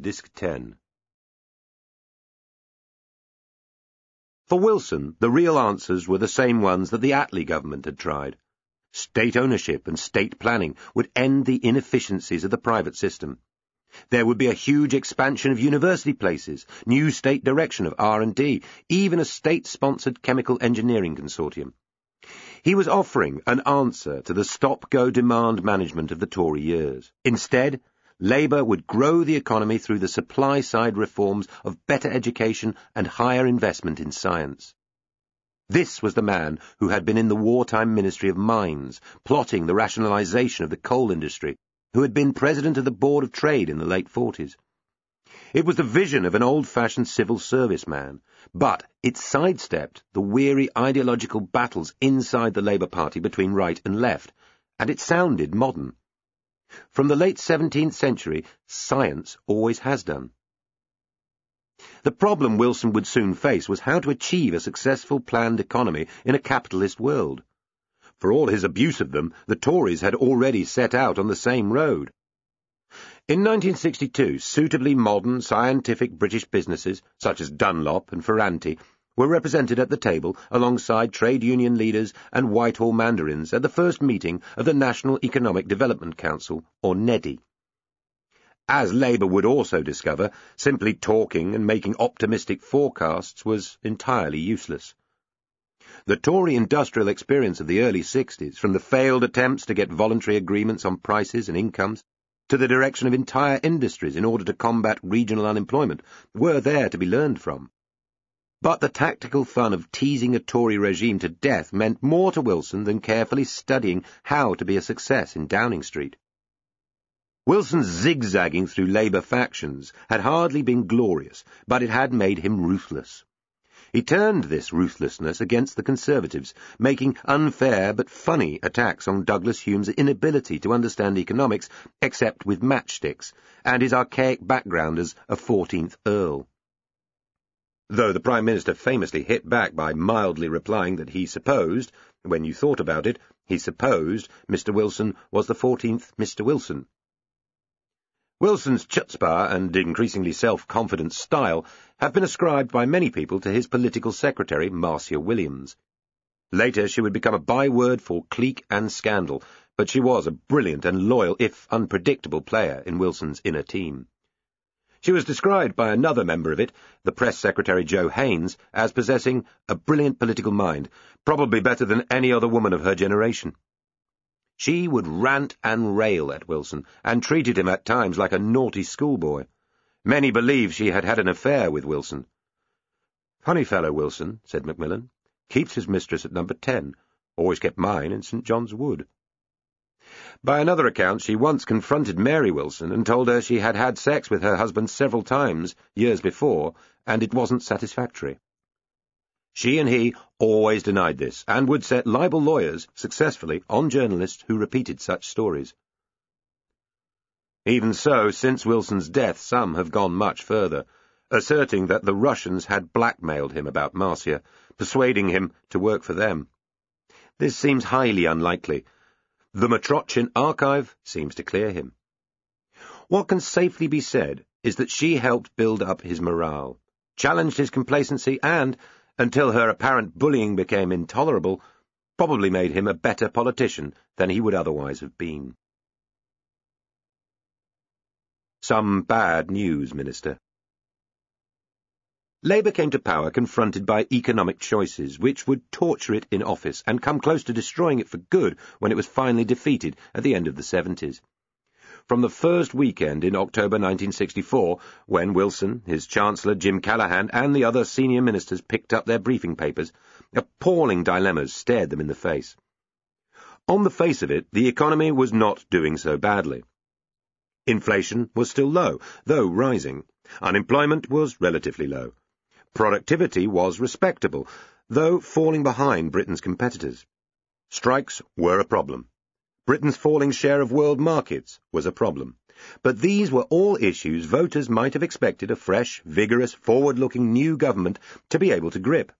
Disc 10. For Wilson, the real answers were the same ones that the Attlee government had tried. State ownership and state planning would end the inefficiencies of the private system. There would be a huge expansion of university places, new state direction of R&D, even a state-sponsored chemical engineering consortium. He was offering an answer to the stop-go demand management of the Tory years. Instead, Labour would grow the economy through the supply-side reforms of better education and higher investment in science. This was the man who had been in the wartime Ministry of Mines, plotting the rationalisation of the coal industry, who had been president of the Board of Trade in the late forties. It was the vision of an old-fashioned civil service man, but it sidestepped the weary ideological battles inside the Labour Party between right and left, and it sounded modern. From the late 17th century, science always has done. The problem Wilson would soon face was how to achieve a successful planned economy in a capitalist world. For all his abuse of them, the Tories had already set out on the same road. In 1962, suitably modern, scientific British businesses, such as Dunlop and Ferranti, were represented at the table alongside trade union leaders and Whitehall mandarins at the first meeting of the National Economic Development Council, or Neddy. As Labour would also discover, simply talking and making optimistic forecasts was entirely useless. The Tory industrial experience of the early 60s, from the failed attempts to get voluntary agreements on prices and incomes, to the direction of entire industries in order to combat regional unemployment, were there to be learned from. But the tactical fun of teasing a Tory regime to death meant more to Wilson than carefully studying how to be a success in Downing Street. Wilson's zigzagging through Labour factions had hardly been glorious, but it had made him ruthless. He turned this ruthlessness against the Conservatives, making unfair but funny attacks on Douglas-Home's inability to understand economics except with matchsticks, and his archaic background as a 14th Earl though the Prime Minister famously hit back by mildly replying that he supposed, when you thought about it, he supposed Mr. Wilson was the 14th Mr. Wilson. Wilson's chutzpah and increasingly self-confident style have been ascribed by many people to his political secretary, Marcia Williams. Later she would become a byword for clique and scandal, but she was a brilliant and loyal, if unpredictable, player in Wilson's inner team. She was described by another member of it, the press secretary Joe Haines, as possessing a brilliant political mind, probably better than any other woman of her generation. She would rant and rail at Wilson, and treated him at times like a naughty schoolboy. Many believe she had had an affair with Wilson. Funny fellow, Wilson, said Macmillan. Keeps his mistress at number ten. Always kept mine in St. John's Wood. By another account, she once confronted Mary Wilson and told her she had had sex with her husband several times, years before, and it wasn't satisfactory. She and he always denied this, and would set libel lawyers, successfully, on journalists who repeated such stories. Even so, since Wilson's death, some have gone much further, asserting that the Russians had blackmailed him about Marcia, persuading him to work for them. This seems highly unlikely, the Mitrokhin archive seems to clear him. What can safely be said is that she helped build up his morale, challenged his complacency, and, until her apparent bullying became intolerable, probably made him a better politician than he would otherwise have been. Some bad news, Minister. Labour came to power confronted by economic choices which would torture it in office and come close to destroying it for good when it was finally defeated at the end of the 70s. From the first weekend in October 1964, when Wilson, his Chancellor Jim Callaghan, and the other senior ministers picked up their briefing papers, appalling dilemmas stared them in the face. On the face of it, the economy was not doing so badly. Inflation was still low, though rising. Unemployment was relatively low. Productivity was respectable, though falling behind Britain's competitors. Strikes were a problem. Britain's falling share of world markets was a problem. But these were all issues voters might have expected a fresh, vigorous, forward-looking new government to be able to grip.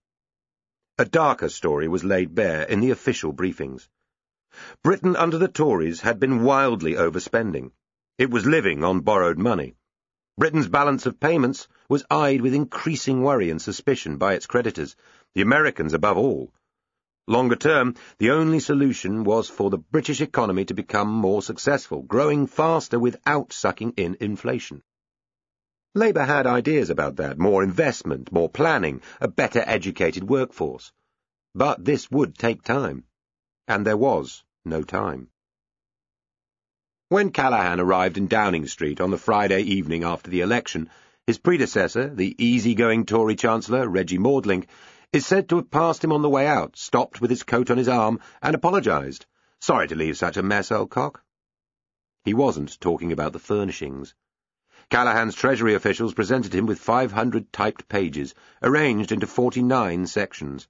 A darker story was laid bare in the official briefings. Britain under the Tories had been wildly overspending. It was living on borrowed money. Britain's balance of payments was eyed with increasing worry and suspicion by its creditors, the Americans above all. Longer term, the only solution was for the British economy to become more successful, growing faster without sucking in inflation. Labour had ideas about that, more investment, more planning, a better educated workforce. But this would take time. And there was no time. When Callaghan arrived in Downing Street on the Friday evening after the election, his predecessor, the easy-going Tory Chancellor, Reggie Maudling, is said to have passed him on the way out, stopped with his coat on his arm, and apologised. Sorry to leave such a mess, old cock. He wasn't talking about the furnishings. Callaghan's Treasury officials presented him with 500 typed pages, arranged into 49 sections.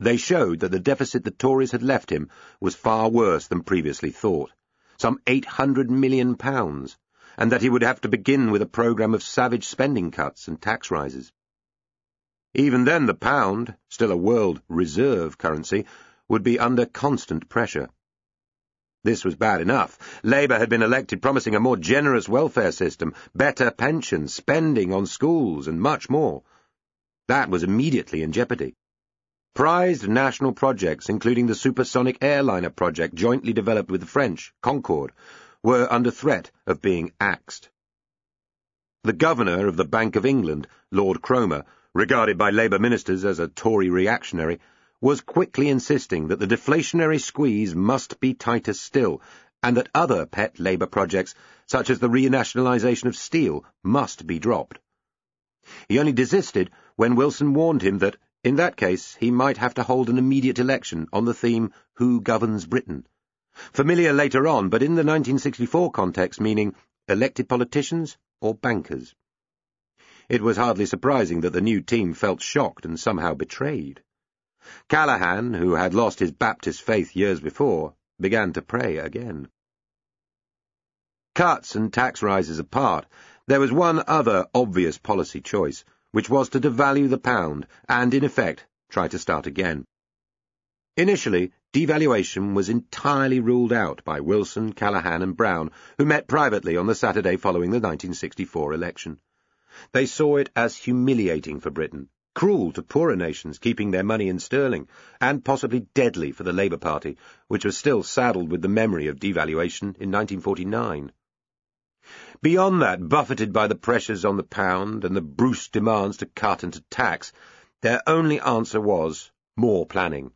They showed that the deficit the Tories had left him was far worse than previously thought some £800 million, and that he would have to begin with a programme of savage spending cuts and tax rises. Even then the pound, still a world reserve currency, would be under constant pressure. This was bad enough. Labour had been elected promising a more generous welfare system, better pensions, spending on schools, and much more. That was immediately in jeopardy. Prized national projects, including the supersonic airliner project jointly developed with the French, Concorde, were under threat of being axed. The governor of the Bank of England, Lord Cromer, regarded by Labour ministers as a Tory reactionary, was quickly insisting that the deflationary squeeze must be tighter still, and that other pet Labour projects, such as the renationalisation of steel, must be dropped. He only desisted when Wilson warned him that in that case, he might have to hold an immediate election on the theme, Who Governs Britain? Familiar later on, but in the 1964 context meaning elected politicians or bankers. It was hardly surprising that the new team felt shocked and somehow betrayed. Callaghan, who had lost his Baptist faith years before, began to pray again. Cuts and tax rises apart, there was one other obvious policy choice, which was to devalue the pound and, in effect, try to start again. Initially, devaluation was entirely ruled out by Wilson, Callaghan and Brown, who met privately on the Saturday following the 1964 election. They saw it as humiliating for Britain, cruel to poorer nations keeping their money in sterling, and possibly deadly for the Labour Party, which was still saddled with the memory of devaluation in 1949. Beyond that, buffeted by the pressures on the pound and the Bruce demands to cut and to tax, their only answer was more planning.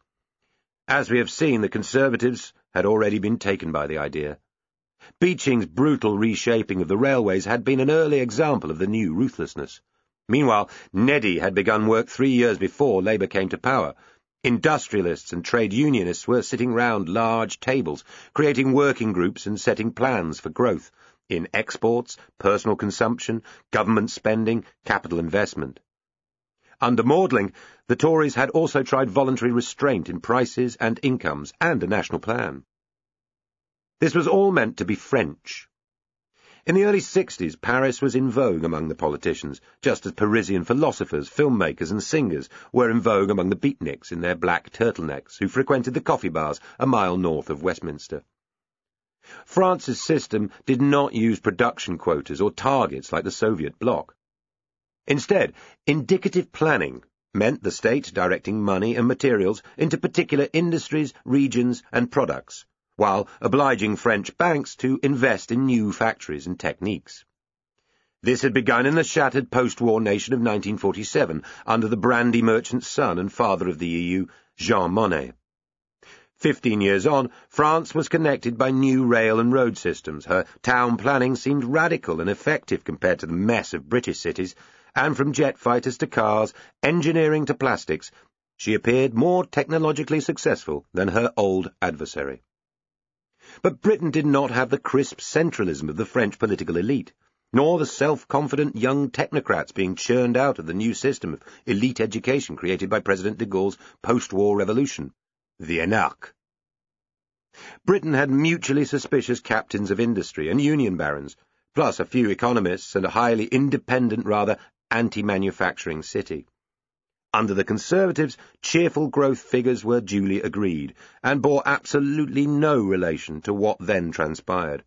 As we have seen, the Conservatives had already been taken by the idea. Beeching's brutal reshaping of the railways had been an early example of the new ruthlessness. Meanwhile, Neddy had begun work three years before Labour came to power. Industrialists and trade unionists were sitting round large tables, creating working groups and setting plans for growth in exports, personal consumption, government spending, capital investment. Under Maudling, the Tories had also tried voluntary restraint in prices and incomes and a national plan. This was all meant to be French. In the early 60s, Paris was in vogue among the politicians, just as Parisian philosophers, filmmakers and singers were in vogue among the beatniks in their black turtlenecks who frequented the coffee bars a mile north of Westminster. France's system did not use production quotas or targets like the Soviet bloc. Instead, indicative planning meant the state directing money and materials into particular industries, regions, and products, while obliging French banks to invest in new factories and techniques. This had begun in the shattered post-war nation of 1947 under the brandy merchant's son and father of the EU, Jean Monnet. Fifteen years on, France was connected by new rail and road systems. Her town planning seemed radical and effective compared to the mess of British cities, and from jet fighters to cars, engineering to plastics, she appeared more technologically successful than her old adversary. But Britain did not have the crisp centralism of the French political elite, nor the self-confident young technocrats being churned out of the new system of elite education created by President de Gaulle's post-war revolution the Énarques. Britain had mutually suspicious captains of industry and union barons, plus a few economists and a highly independent, rather anti-manufacturing city. Under the Conservatives, cheerful growth figures were duly agreed, and bore absolutely no relation to what then transpired.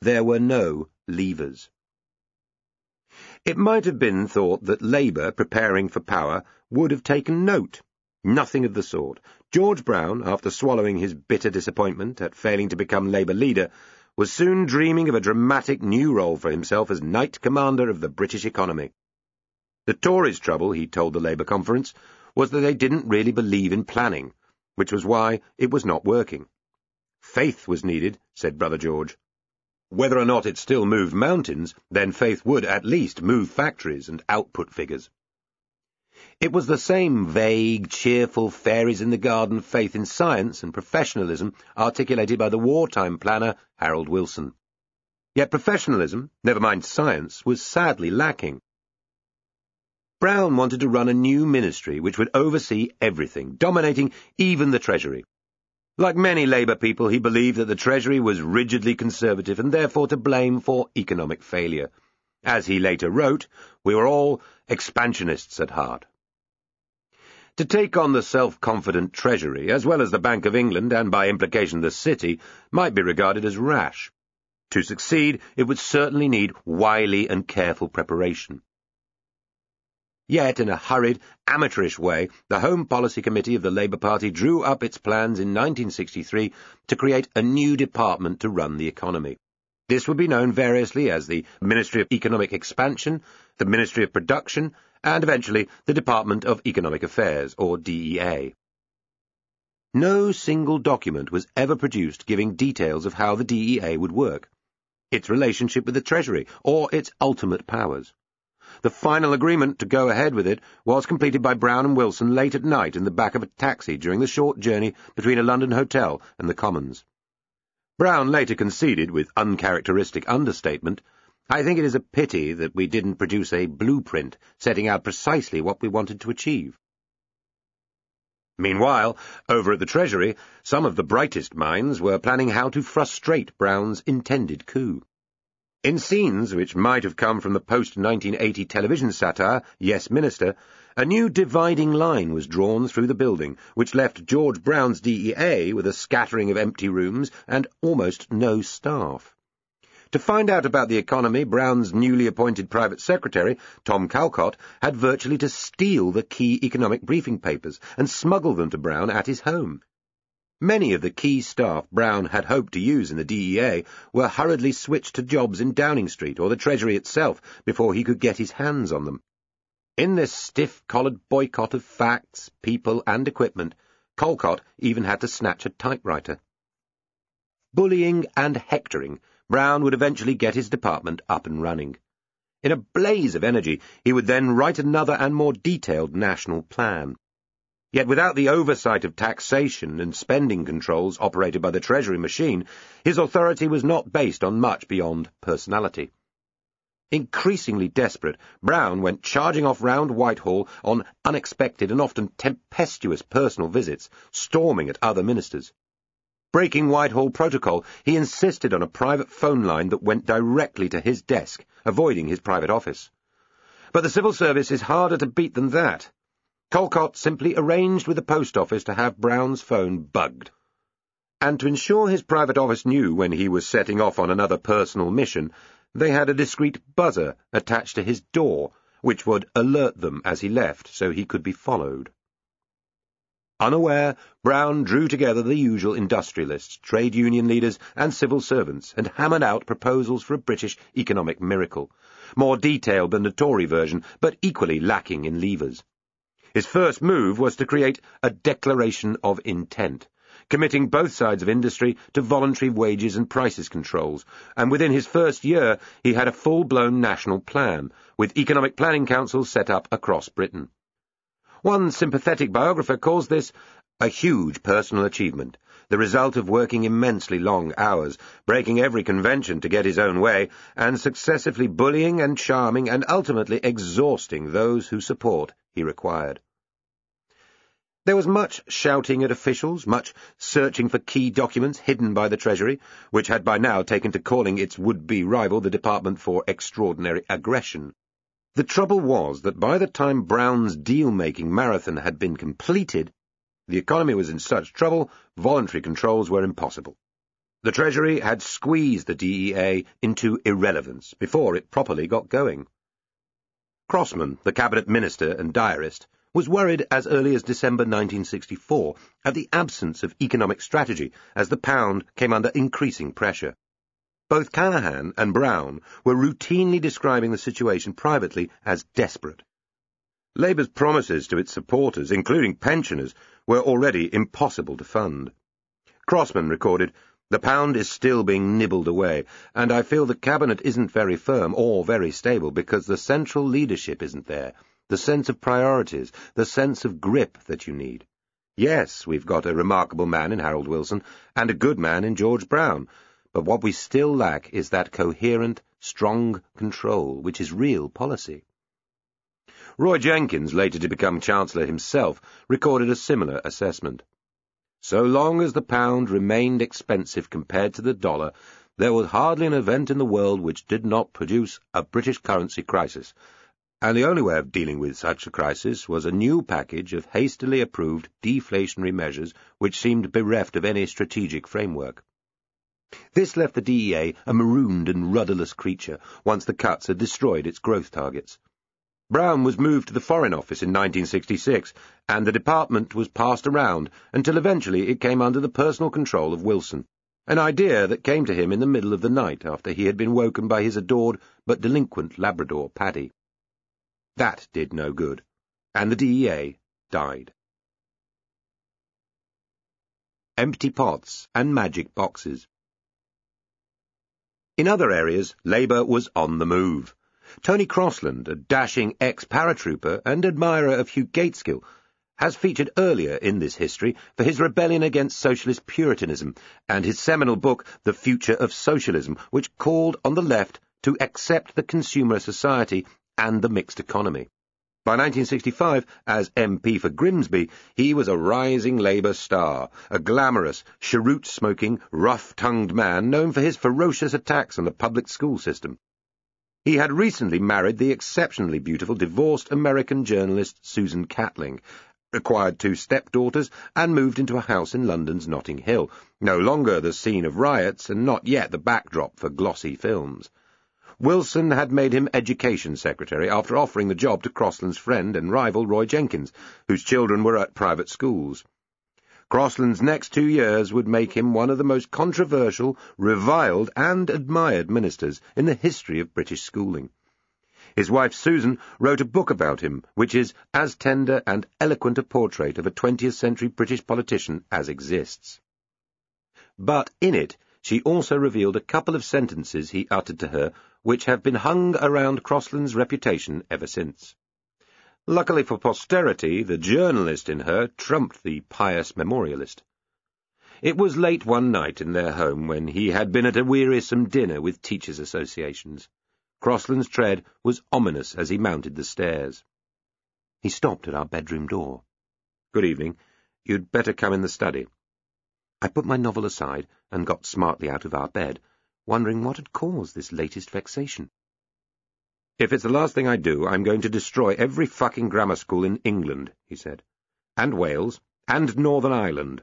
There were no levers. It might have been thought that Labour, preparing for power, would have taken note. Nothing of the sort. George Brown, after swallowing his bitter disappointment at failing to become Labour leader, was soon dreaming of a dramatic new role for himself as Knight Commander of the British economy. The Tories' trouble, he told the Labour conference, was that they didn't really believe in planning, which was why it was not working. Faith was needed, said Brother George. Whether or not it still moved mountains, then faith would at least move factories and output figures. It was the same vague, cheerful fairies in the garden faith in science and professionalism articulated by the wartime planner Harold Wilson. Yet professionalism, never mind science, was sadly lacking. Brown wanted to run a new ministry which would oversee everything, dominating even the Treasury. Like many Labour people, he believed that the Treasury was rigidly conservative and therefore to blame for economic failure. As he later wrote, we were all expansionists at heart. To take on the self-confident Treasury, as well as the Bank of England and by implication the City, might be regarded as rash. To succeed, it would certainly need wily and careful preparation. Yet, in a hurried, amateurish way, the Home Policy Committee of the Labour Party drew up its plans in 1963 to create a new department to run the economy. This would be known variously as the Ministry of Economic Expansion, the Ministry of Production, and eventually the Department of Economic Affairs, or DEA. No single document was ever produced giving details of how the DEA would work, its relationship with the Treasury, or its ultimate powers. The final agreement to go ahead with it was completed by Brown and Wilson late at night in the back of a taxi during the short journey between a London hotel and the Commons. Brown later conceded, with uncharacteristic understatement, I think it is a pity that we didn't produce a blueprint setting out precisely what we wanted to achieve. Meanwhile, over at the Treasury, some of the brightest minds were planning how to frustrate Brown's intended coup. In scenes which might have come from the post-1980 television satire, Yes Minister, a new dividing line was drawn through the building, which left George Brown's DEA with a scattering of empty rooms and almost no staff. To find out about the economy, Brown's newly appointed private secretary, Tom Caulcott, had virtually to steal the key economic briefing papers and smuggle them to Brown at his home. Many of the key staff Brown had hoped to use in the DEA were hurriedly switched to jobs in Downing Street or the Treasury itself before he could get his hands on them. In this stiff-collared boycott of facts, people, and equipment, Caulcott even had to snatch a typewriter. Bullying and hectoring, Brown would eventually get his department up and running. In a blaze of energy, he would then write another and more detailed national plan. Yet without the oversight of taxation and spending controls operated by the Treasury machine, his authority was not based on much beyond personality. Increasingly desperate, Brown went charging off round Whitehall on unexpected and often tempestuous personal visits, storming at other ministers. Breaking Whitehall protocol, he insisted on a private phone line that went directly to his desk, avoiding his private office. But the civil service is harder to beat than that. Caulcott simply arranged with the post office to have Brown's phone bugged. And to ensure his private office knew when he was setting off on another personal mission, they had a discreet buzzer attached to his door, which would alert them as he left so he could be followed. Unaware, Brown drew together the usual industrialists, trade union leaders, and civil servants, and hammered out proposals for a British economic miracle, more detailed than the Tory version, but equally lacking in levers. His first move was to create a declaration of intent, committing both sides of industry to voluntary wages and prices controls, and within his first year he had a full-blown national plan, with economic planning councils set up across Britain. One sympathetic biographer calls this a huge personal achievement, the result of working immensely long hours, breaking every convention to get his own way, and successively bullying and charming and ultimately exhausting those whose support he required. There was much shouting at officials, much searching for key documents hidden by the Treasury, which had by now taken to calling its would-be rival the Department for Extraordinary Aggression. The trouble was that by the time Brown's deal-making marathon had been completed, the economy was in such trouble, voluntary controls were impossible. The Treasury had squeezed the DEA into irrelevance before it properly got going. Crossman, the cabinet minister and diarist, was worried as early as December 1964 at the absence of economic strategy as the pound came under increasing pressure. Both Callaghan and Brown were routinely describing the situation privately as desperate. Labour's promises to its supporters, including pensioners, were already impossible to fund. Crossman recorded, The pound is still being nibbled away, and I feel the cabinet isn't very firm or very stable because the central leadership isn't there, the sense of priorities, the sense of grip that you need. Yes, we've got a remarkable man in Harold Wilson, and a good man in George Brown, but what we still lack is that coherent, strong control which is real policy. Roy Jenkins, later to become Chancellor himself, recorded a similar assessment. So long as the pound remained expensive compared to the dollar, there was hardly an event in the world which did not produce a British currency crisis, and the only way of dealing with such a crisis was a new package of hastily approved deflationary measures which seemed bereft of any strategic framework. This left the DEA a marooned and rudderless creature once the cuts had destroyed its growth targets. Brown was moved to the Foreign Office in 1966, and the department was passed around until eventually it came under the personal control of Wilson, an idea that came to him in the middle of the night after he had been woken by his adored but delinquent Labrador, Paddy. That did no good, and the DEA died. Empty pots and magic boxes. In other areas, Labour was on the move. Tony Crosland, a dashing ex-paratrooper and admirer of Hugh Gaitskell, has featured earlier in this history for his rebellion against socialist puritanism and his seminal book, The Future of Socialism, which called on the left to accept the consumer society and the mixed economy. By 1965, as MP for Grimsby, he was a rising Labour star, a glamorous, cheroot-smoking, rough-tongued man known for his ferocious attacks on the public school system. He had recently married the exceptionally beautiful divorced American journalist Susan Catling, acquired two stepdaughters, and moved into a house in London's Notting Hill, no longer the scene of riots and not yet the backdrop for glossy films. Wilson had made him Education Secretary after offering the job to Crosland's friend and rival Roy Jenkins, whose children were at private schools. Crosland's next two years would make him one of the most controversial, reviled, and admired ministers in the history of British schooling. His wife Susan wrote a book about him, which is as tender and eloquent a portrait of a 20th century British politician as exists. But in it, she also revealed a couple of sentences he uttered to her which have been hung around Crosland's reputation ever since. Luckily for posterity, the journalist in her trumped the pious memorialist. It was late one night in their home when he had been at a wearisome dinner with teachers' associations. Crosland's tread was ominous as he mounted the stairs. He stopped at our bedroom door. Good evening. You'd better come in the study. I put my novel aside and got smartly out of our bed, wondering what had caused this latest vexation. If it's the last thing I do, I'm going to destroy every fucking grammar school in England, he said. And Wales, and Northern Ireland.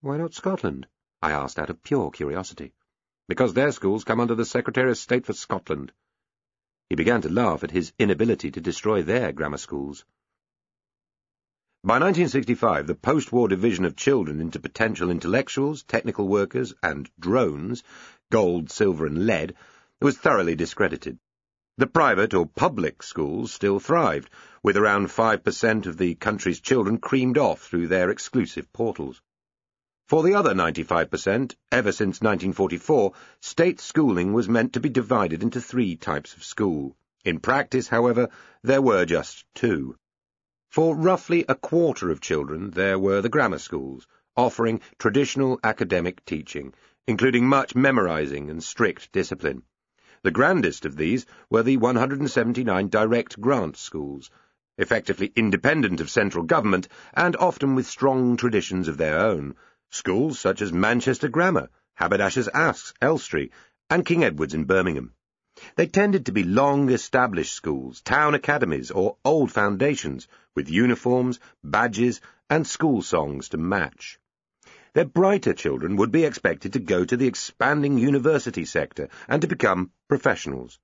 Why not Scotland? I asked out of pure curiosity. Because their schools come under the Secretary of State for Scotland. He began to laugh at his inability to destroy their grammar schools. By 1965, the post-war division of children into potential intellectuals, technical workers, and drones, gold, silver, and lead, was thoroughly discredited. The private or public schools still thrived, with around 5% of the country's children creamed off through their exclusive portals. For the other 95%, ever since 1944, state schooling was meant to be divided into three types of school. In practice, however, there were just two. For roughly a quarter of children, there were the grammar schools, offering traditional academic teaching, including much memorizing and strict discipline. The grandest of these were the 179 direct grant schools, effectively independent of central government and often with strong traditions of their own, schools such as Manchester Grammar, Haberdashers' Aske's, Elstree, and King Edward's in Birmingham. They tended to be long-established schools, town academies, or old foundations, with uniforms, badges, and school songs to match. Their brighter children would be expected to go to the expanding university sector and to become professionals.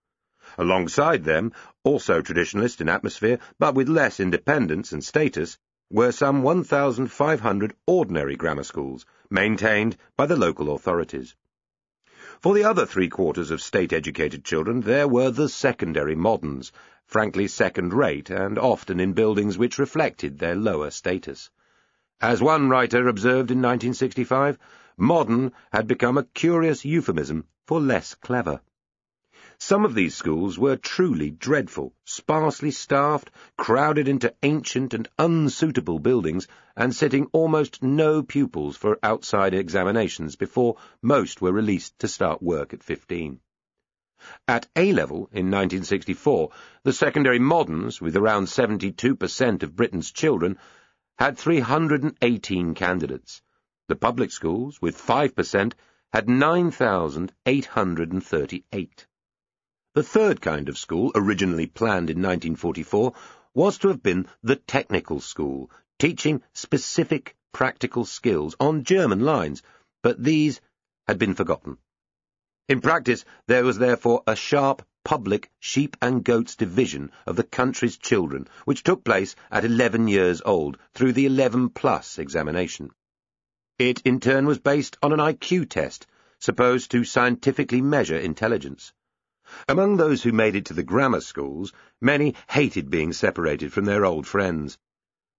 Alongside them, also traditionalist in atmosphere, but with less independence and status, were some 1,500 ordinary grammar schools, maintained by the local authorities. For the other three-quarters of state-educated children, there were the secondary moderns, frankly second-rate, and often in buildings which reflected their lower status. As one writer observed in 1965, modern had become a curious euphemism for less clever. Some of these schools were truly dreadful, sparsely staffed, crowded into ancient and unsuitable buildings, and sitting almost no pupils for outside examinations before most were released to start work at 15. At A-level in 1964, the secondary moderns, with around 72% of Britain's children, had 318 candidates. The public schools, with 5%, had 9,838. The third kind of school, originally planned in 1944, was to have been the technical school, teaching specific practical skills on German lines, but these had been forgotten. In practice, there was therefore a sharp public sheep and goats division of the country's children, which took place at 11 years old through the 11 plus examination. It in turn was based on an IQ test, supposed to scientifically measure intelligence. Among those who made it to the grammar schools, many hated being separated from their old friends.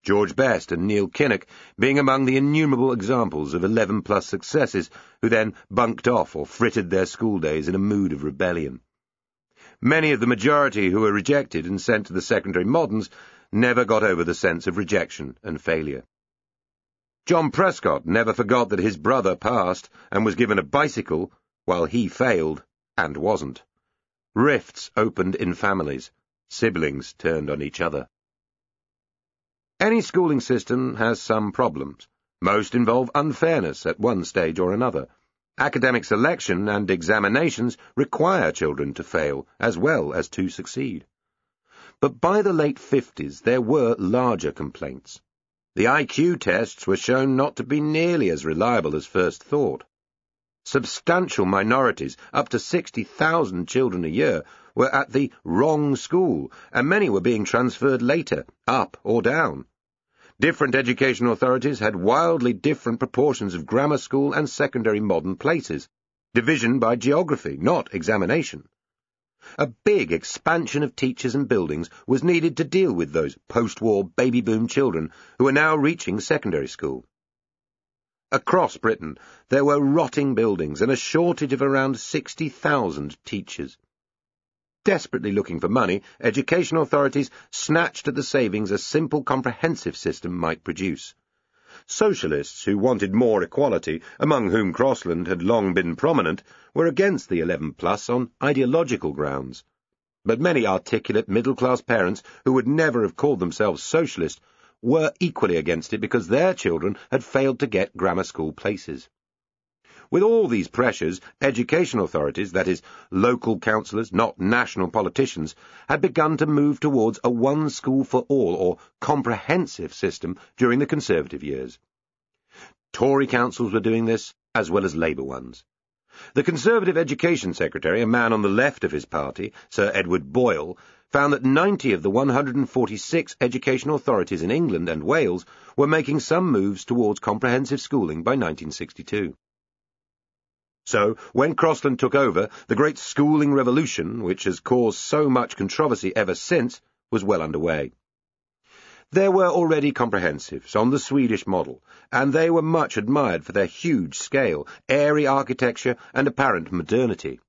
George Best and Neil Kinnock being among the innumerable examples of 11-plus successes who then bunked off or frittered their school days in a mood of rebellion. Many of the majority who were rejected and sent to the secondary moderns never got over the sense of rejection and failure. John Prescott never forgot that his brother passed and was given a bicycle while he failed and wasn't. Rifts opened in families. Siblings turned on each other. Any schooling system has some problems. Most involve unfairness at one stage or another. Academic selection and examinations require children to fail as well as to succeed. But by the late 50s there were larger complaints. The IQ tests were shown not to be nearly as reliable as first thought. Substantial minorities, up to 60,000 children a year, were at the wrong school, and many were being transferred later, up or down. Different education authorities had wildly different proportions of grammar school and secondary modern places, division by geography, not examination. A big expansion of teachers and buildings was needed to deal with those post-war baby boom children who were now reaching secondary school. Across Britain, there were rotting buildings and a shortage of around 60,000 teachers. Desperately looking for money, education authorities snatched at the savings a simple comprehensive system might produce. Socialists who wanted more equality, among whom Crosland had long been prominent, were against the 11 plus on ideological grounds. But many articulate middle-class parents who would never have called themselves socialist were equally against it because their children had failed to get grammar school places. With all these pressures, education authorities, that is, local councillors, not national politicians, had begun to move towards a one school for all or comprehensive system during the Conservative years. Tory councils were doing this, as well as Labour ones. The Conservative Education Secretary, a man on the left of his party, Sir Edward Boyle, found that 90 of the 146 education authorities in England and Wales were making some moves towards comprehensive schooling by 1962. So, when Crosland took over, the great schooling revolution, which has caused so much controversy ever since, was well underway. There were already comprehensives on the Swedish model, and they were much admired for their huge scale, airy architecture, and apparent modernity.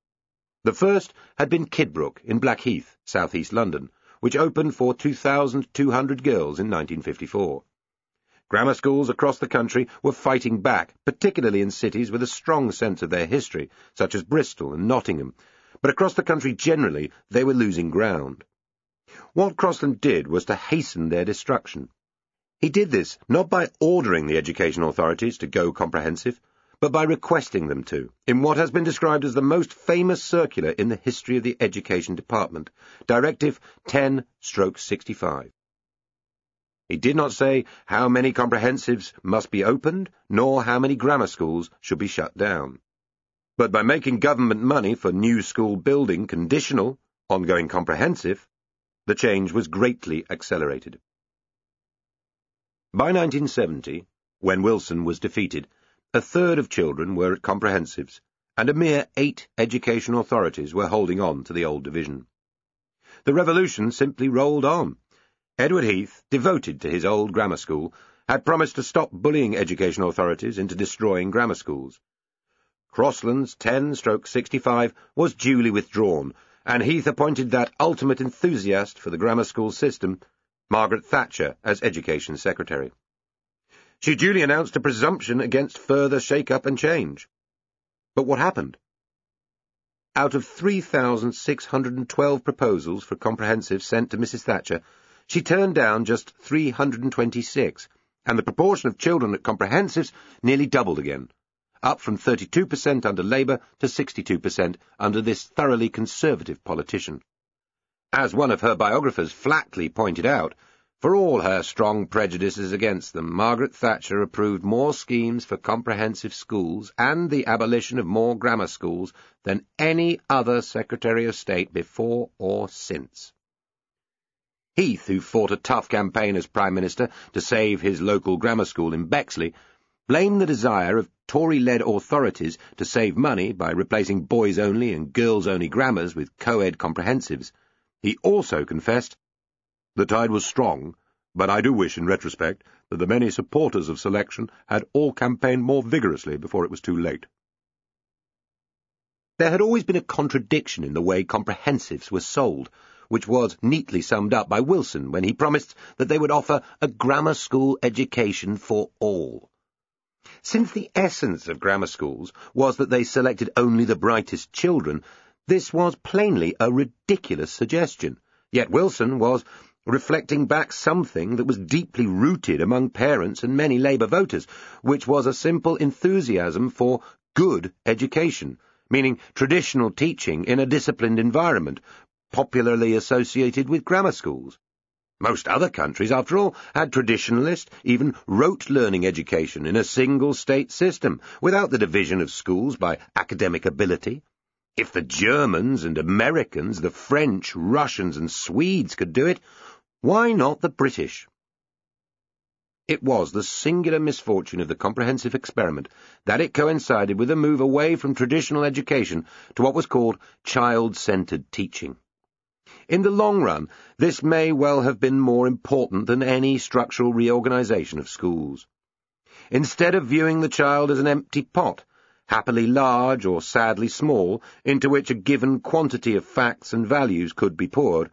The first had been Kidbrooke in Blackheath, southeast London, which opened for 2,200 girls in 1954. Grammar schools across the country were fighting back, particularly in cities with a strong sense of their history, such as Bristol and Nottingham, but across the country generally they were losing ground. What Crosland did was to hasten their destruction. He did this not by ordering the education authorities to go comprehensive, but by requesting them to, in what has been described as the most famous circular in the history of the Education Department, Directive 10-65. He did not say how many comprehensives must be opened, nor how many grammar schools should be shut down. But by making government money for new school building conditional, On going comprehensive, the change was greatly accelerated. By 1970, when Wilson was defeated, a third of children were at comprehensives, and a mere eight education authorities were holding on to the old division. The revolution simply rolled on. Edward Heath, devoted to his old grammar school, had promised to stop bullying education authorities into destroying grammar schools. Crosland's 10 stroke 65 was duly withdrawn, and Heath appointed that ultimate enthusiast for the grammar school system, Margaret Thatcher, as Education Secretary. She duly announced a presumption against further shake-up and change. But what happened? Out of 3,612 proposals for comprehensive sent to Mrs. Thatcher, she turned down just 326, and the proportion of children at comprehensives nearly doubled again, up from 32% under Labour to 62% under this thoroughly conservative politician. As one of her biographers flatly pointed out, for all her strong prejudices against them, Margaret Thatcher approved more schemes for comprehensive schools and the abolition of more grammar schools than any other Secretary of State before or since. Heath, who fought a tough campaign as Prime Minister to save his local grammar school in Bexley, blamed the desire of Tory-led authorities to save money by replacing boys-only and girls-only grammars with co-ed comprehensives. He also confessed the tide was strong, but I do wish, in retrospect, that the many supporters of selection had all campaigned more vigorously before it was too late. There had always been a contradiction in the way comprehensives were sold, which was neatly summed up by Wilson when he promised that they would offer a grammar school education for all. Since the essence of grammar schools was that they selected only the brightest children, this was plainly a ridiculous suggestion. Yet Wilson was reflecting back something that was deeply rooted among parents and many Labour voters, which was a simple enthusiasm for good education, meaning traditional teaching in a disciplined environment, popularly associated with grammar schools. Most other countries, after all, had traditionalist, even rote-learning education in a single-state system, without the division of schools by academic ability. If the Germans and Americans, the French, Russians and Swedes could do it, why not the British? It was the singular misfortune of the comprehensive experiment that it coincided with a move away from traditional education to what was called child-centred teaching. In the long run, this may well have been more important than any structural reorganization of schools. Instead of viewing the child as an empty pot, happily large or sadly small, into which a given quantity of facts and values could be poured,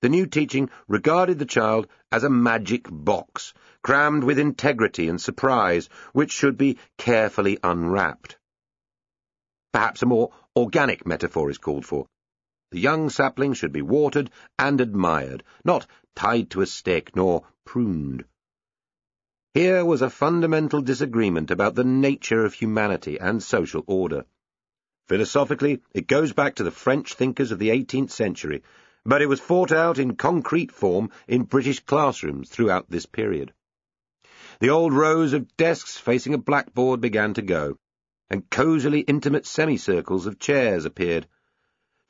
the new teaching regarded the child as a magic box, crammed with integrity and surprise, which should be carefully unwrapped. Perhaps a more organic metaphor is called for. The young sapling should be watered and admired, not tied to a stick nor pruned. Here was a fundamental disagreement about the nature of humanity and social order. Philosophically, it goes back to the French thinkers of the eighteenth century, but it was fought out in concrete form in British classrooms throughout this period. The old rows of desks facing a blackboard began to go, and cosily intimate semicircles of chairs appeared.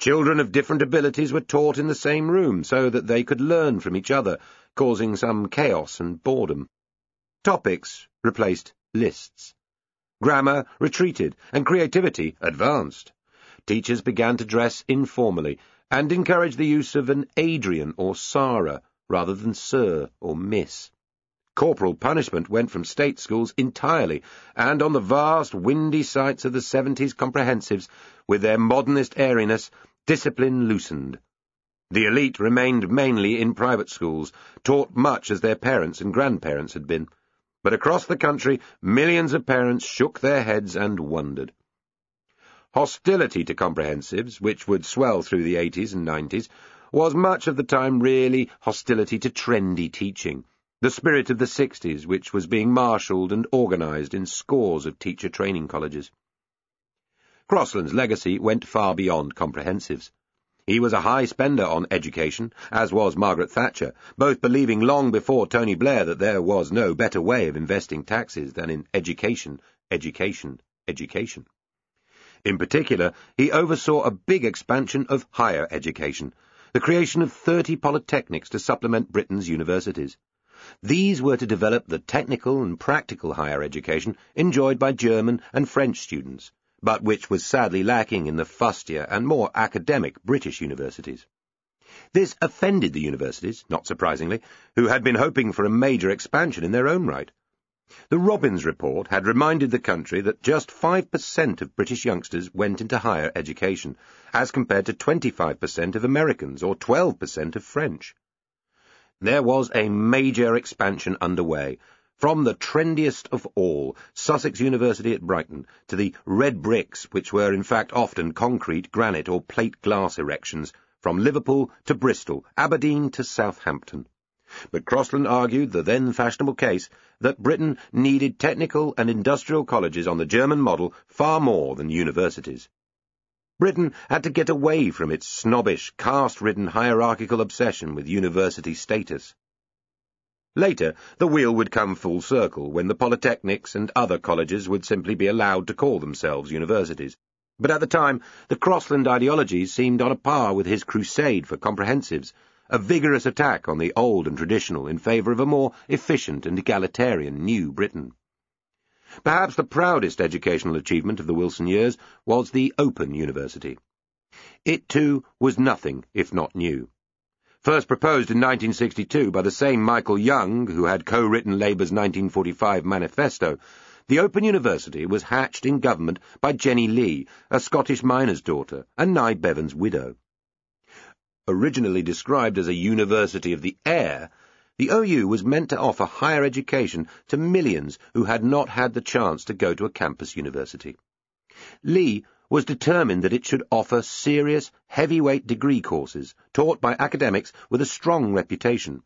Children of different abilities were taught in the same room so that they could learn from each other, causing some chaos and boredom. Topics replaced lists. Grammar retreated, and creativity advanced. Teachers began to dress informally, and encourage the use of an Adrian or Sarah rather than Sir or Miss. Corporal punishment went from state schools entirely, and on the vast, windy sites of the seventies comprehensives, with their modernist airiness, discipline loosened. The elite remained mainly in private schools, taught much as their parents and grandparents had been. But across the country, millions of parents shook their heads and wondered. Hostility to comprehensives, which would swell through the 80s and 90s, was much of the time really hostility to trendy teaching, the spirit of the 60s, which was being marshalled and organised in scores of teacher training colleges. Crosland's legacy went far beyond comprehensives. He was a high spender on education, as was Margaret Thatcher, both believing long before Tony Blair that there was no better way of investing taxes than in education, education, education. In particular, he oversaw a big expansion of higher education, the creation of 30 polytechnics to supplement Britain's universities. These were to develop the technical and practical higher education enjoyed by German and French students, but which was sadly lacking in the fustier and more academic British universities. This offended the universities, not surprisingly, who had been hoping for a major expansion in their own right. The Robbins report had reminded the country that just 5% of British youngsters went into higher education, as compared to 25% of Americans or 12% of French. There was a major expansion underway, from the trendiest of all, Sussex University at Brighton, to the red bricks, which were in fact often concrete, granite or plate glass erections, from Liverpool to Bristol, Aberdeen to Southampton. But Crosland argued the then fashionable case that Britain needed technical and industrial colleges on the German model far more than universities. Britain had to get away from its snobbish, caste-ridden hierarchical obsession with university status. Later, the wheel would come full circle when the polytechnics and other colleges would simply be allowed to call themselves universities. But at the time, the Crosland ideology seemed on a par with his crusade for comprehensives, a vigorous attack on the old and traditional in favour of a more efficient and egalitarian New Britain. Perhaps the proudest educational achievement of the Wilson years was the Open University. It, too, was nothing if not new. First proposed in 1962 by the same Michael Young, who had co-written Labour's 1945 manifesto, the Open University was hatched in government by Jenny Lee, a Scottish miner's daughter, and Nye Bevan's widow. Originally described as a university of the air, the OU was meant to offer higher education to millions who had not had the chance to go to a campus university. Lee was determined that it should offer serious, heavyweight degree courses taught by academics with a strong reputation.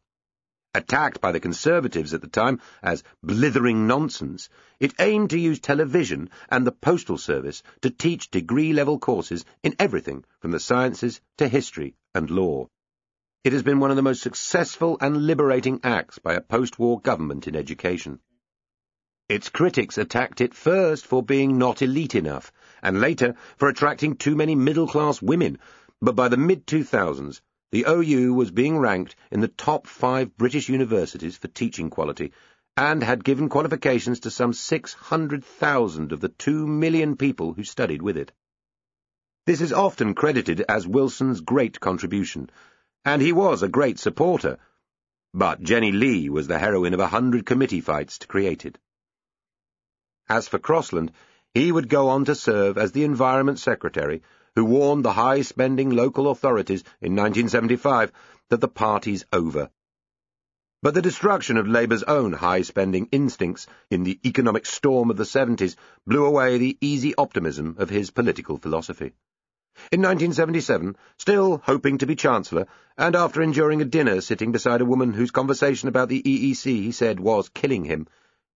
Attacked by the Conservatives at the time as blithering nonsense, it aimed to use television and the postal service to teach degree-level courses in everything from the sciences to history and law. It has been one of the most successful and liberating acts by a post-war government in education. Its critics attacked it first for being not elite enough, and later for attracting too many middle-class women, but by the mid-2000s, the OU was being ranked in the top five British universities for teaching quality and had given qualifications to some 600,000 of the two million people who studied with it. This is often credited as Wilson's great contribution, and he was a great supporter, but Jenny Lee was the heroine of a hundred committee fights to create it. As for Crosland, he would go on to serve as the Environment Secretary who warned the high-spending local authorities in 1975 that the party's over. But the destruction of Labour's own high-spending instincts in the economic storm of the 70s blew away the easy optimism of his political philosophy. In 1977, still hoping to be Chancellor, and after enduring a dinner sitting beside a woman whose conversation about the EEC he said was killing him,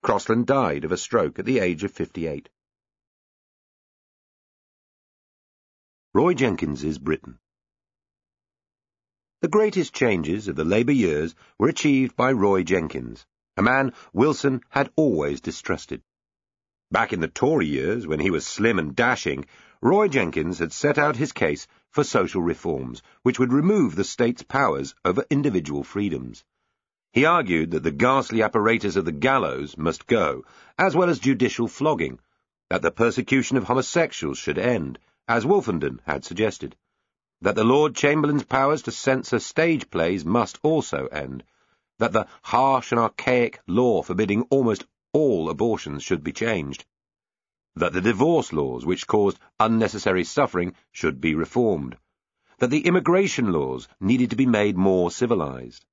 Crosland died of a stroke at the age of 58. Roy Jenkins's Britain. The greatest changes of the Labour years were achieved by Roy Jenkins, a man Wilson had always distrusted. Back in the Tory years, when he was slim and dashing, Roy Jenkins had set out his case for social reforms, which would remove the state's powers over individual freedoms. He argued that the ghastly apparatus of the gallows must go, as well as judicial flogging, that the persecution of homosexuals should end, as Wolfenden had suggested, that the Lord Chamberlain's powers to censor stage plays must also end, that the harsh and archaic law forbidding almost all abortions should be changed, that the divorce laws which caused unnecessary suffering should be reformed, that the immigration laws needed to be made more civilized.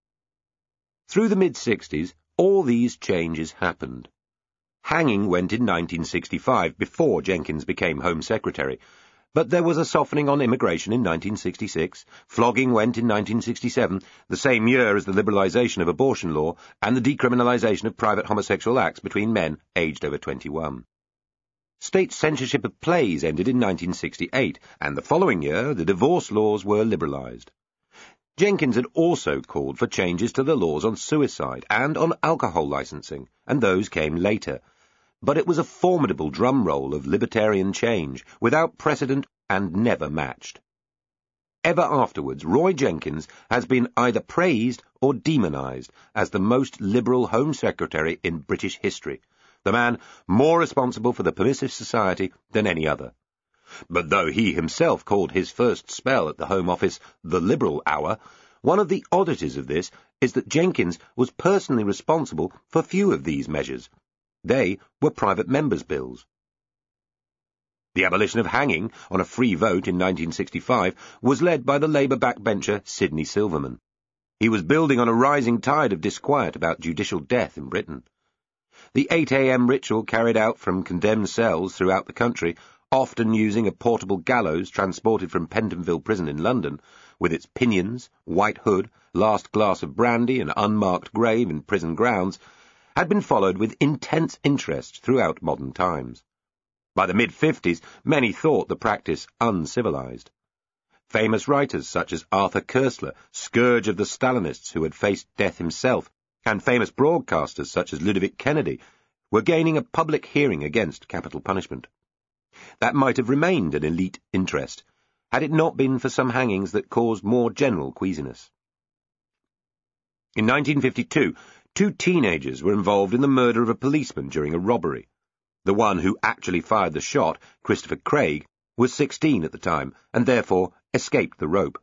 Through the mid-sixties, all these changes happened. Hanging went in 1965, before Jenkins became Home Secretary, but there was a softening on immigration in 1966, flogging went in 1967, the same year as the liberalisation of abortion law and the decriminalisation of private homosexual acts between men aged over 21. State censorship of plays ended in 1968, and the following year the divorce laws were liberalised. Jenkins had also called for changes to the laws on suicide and on alcohol licensing, and those came later. but it was a formidable drum roll of libertarian change, without precedent and never matched. Ever afterwards, Roy Jenkins has been either praised or demonised as the most liberal Home Secretary in British history, the man more responsible for the permissive society than any other. But though he himself called his first spell at the Home Office the Liberal Hour, one of the oddities of this is that Jenkins was personally responsible for few of these measures. They were private members' bills. The abolition of hanging on a free vote in 1965 was led by the Labour backbencher Sidney Silverman. He was building on a rising tide of disquiet about judicial death in Britain. The 8 a.m. ritual carried out from condemned cells throughout the country, often using a portable gallows transported from Pentonville Prison in London, with its pinions, white hood, last glass of brandy, and unmarked grave in prison grounds, had been followed with intense interest throughout modern times. By the mid-50s, many thought the practice uncivilized. Famous writers such as Arthur Koestler, scourge of the Stalinists who had faced death himself, and famous broadcasters such as Ludovic Kennedy, were gaining a public hearing against capital punishment. That might have remained an elite interest, had it not been for some hangings that caused more general queasiness. In 1952, two teenagers were involved in the murder of a policeman during a robbery. The one who actually fired the shot, Christopher Craig, was 16 at the time, and therefore escaped the rope.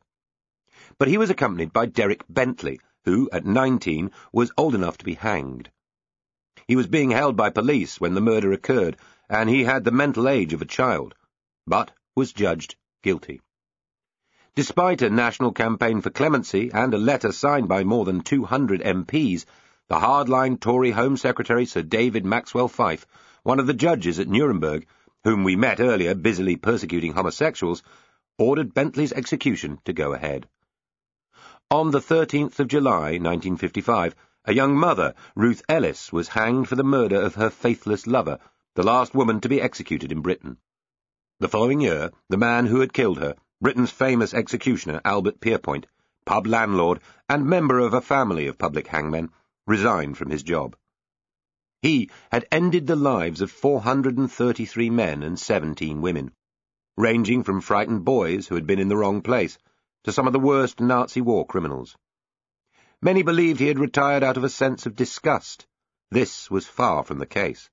But he was accompanied by Derek Bentley, who, at 19, was old enough to be hanged. He was being held by police when the murder occurred, and he had the mental age of a child, but was judged guilty. Despite a national campaign for clemency and a letter signed by more than 200 MPs, the hardline Tory Home Secretary Sir David Maxwell Fyfe one of the judges at Nuremberg, whom we met earlier busily persecuting homosexuals, ordered Bentley's execution to go ahead. On the 13th of July, 1955, a young mother, Ruth Ellis, was hanged for the murder of her faithless lover, the last woman to be executed in Britain. The following year, the man who had killed her, Britain's famous executioner Albert Pierrepoint, pub landlord and member of a family of public hangmen, resigned from his job. He had ended the lives of 433 men and 17 women, ranging from frightened boys who had been in the wrong place to some of the worst Nazi war criminals. Many believed he had retired out of a sense of disgust. This was far from the case.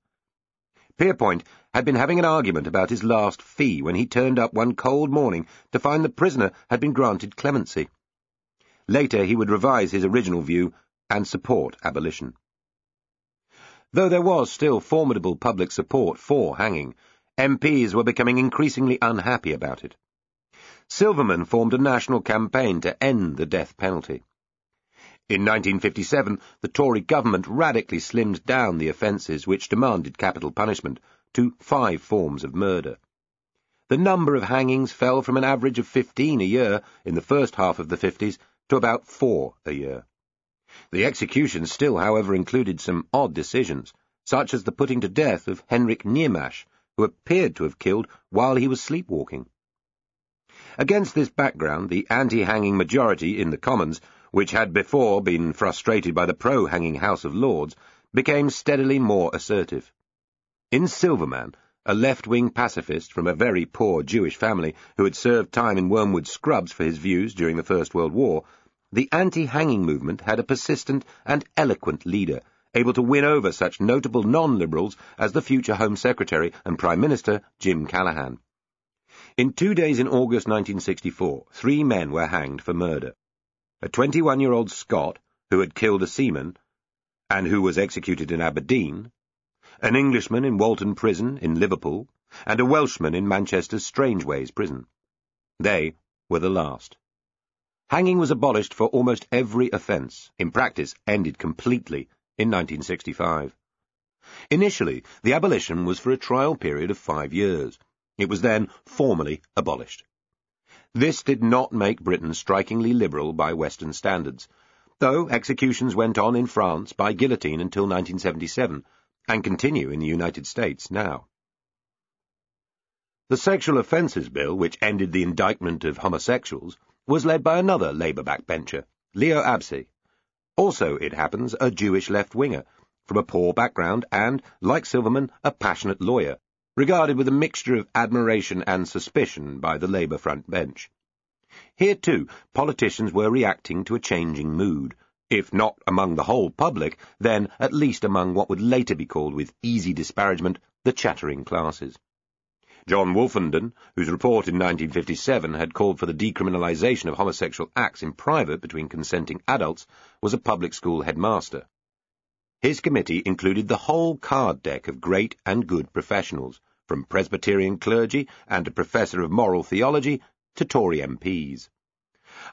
Pierrepoint had been having an argument about his last fee when he turned up one cold morning to find the prisoner had been granted clemency. Later he would revise his original view and support abolition. Though there was still formidable public support for hanging, MPs were becoming increasingly unhappy about it. Silverman formed a national campaign to end the death penalty. In 1957, the Tory government radically slimmed down the offences which demanded capital punishment to five forms of murder. The number of hangings fell from an average of 15 a year in the first half of the 50s to about four a year. The executions still, however, included some odd decisions, such as the putting to death of Hendryk Niemasz, who appeared to have killed while he was sleepwalking. Against this background, the anti-hanging majority in the Commons, which had before been frustrated by the pro-hanging House of Lords, became steadily more assertive. In Silverman, a left-wing pacifist from a very poor Jewish family who had served time in Wormwood Scrubs for his views during the First World War, the anti-hanging movement had a persistent and eloquent leader, able to win over such notable non-liberals as the future Home Secretary and Prime Minister Jim Callaghan. In two days in August 1964, three men were hanged for murder. A 21-year-old Scot, who had killed a seaman, and who was executed in Aberdeen, an Englishman in Walton Prison in Liverpool, and a Welshman in Manchester's Strangeways Prison. They were the last. Hanging was abolished for almost every offence, in practice ended completely, in 1965. Initially, the abolition was for a trial period of five years. It was then formally abolished. This did not make Britain strikingly liberal by Western standards, though executions went on in France by guillotine until 1977, and continue in the United States now. The Sexual Offences Bill, which ended the indictment of homosexuals, was led by another Labour backbencher, Leo Abse. Also, it happens, a Jewish left-winger, from a poor background and, like Silverman, a passionate lawyer, regarded with a mixture of admiration and suspicion by the Labour front bench. Here, too, politicians were reacting to a changing mood, if not among the whole public, then at least among what would later be called with easy disparagement the chattering classes. John Wolfenden, whose report in 1957 had called for the decriminalisation of homosexual acts in private between consenting adults, was a public school headmaster. His committee included the whole card deck of great and good professionals, from Presbyterian clergy and a professor of moral theology to Tory MPs.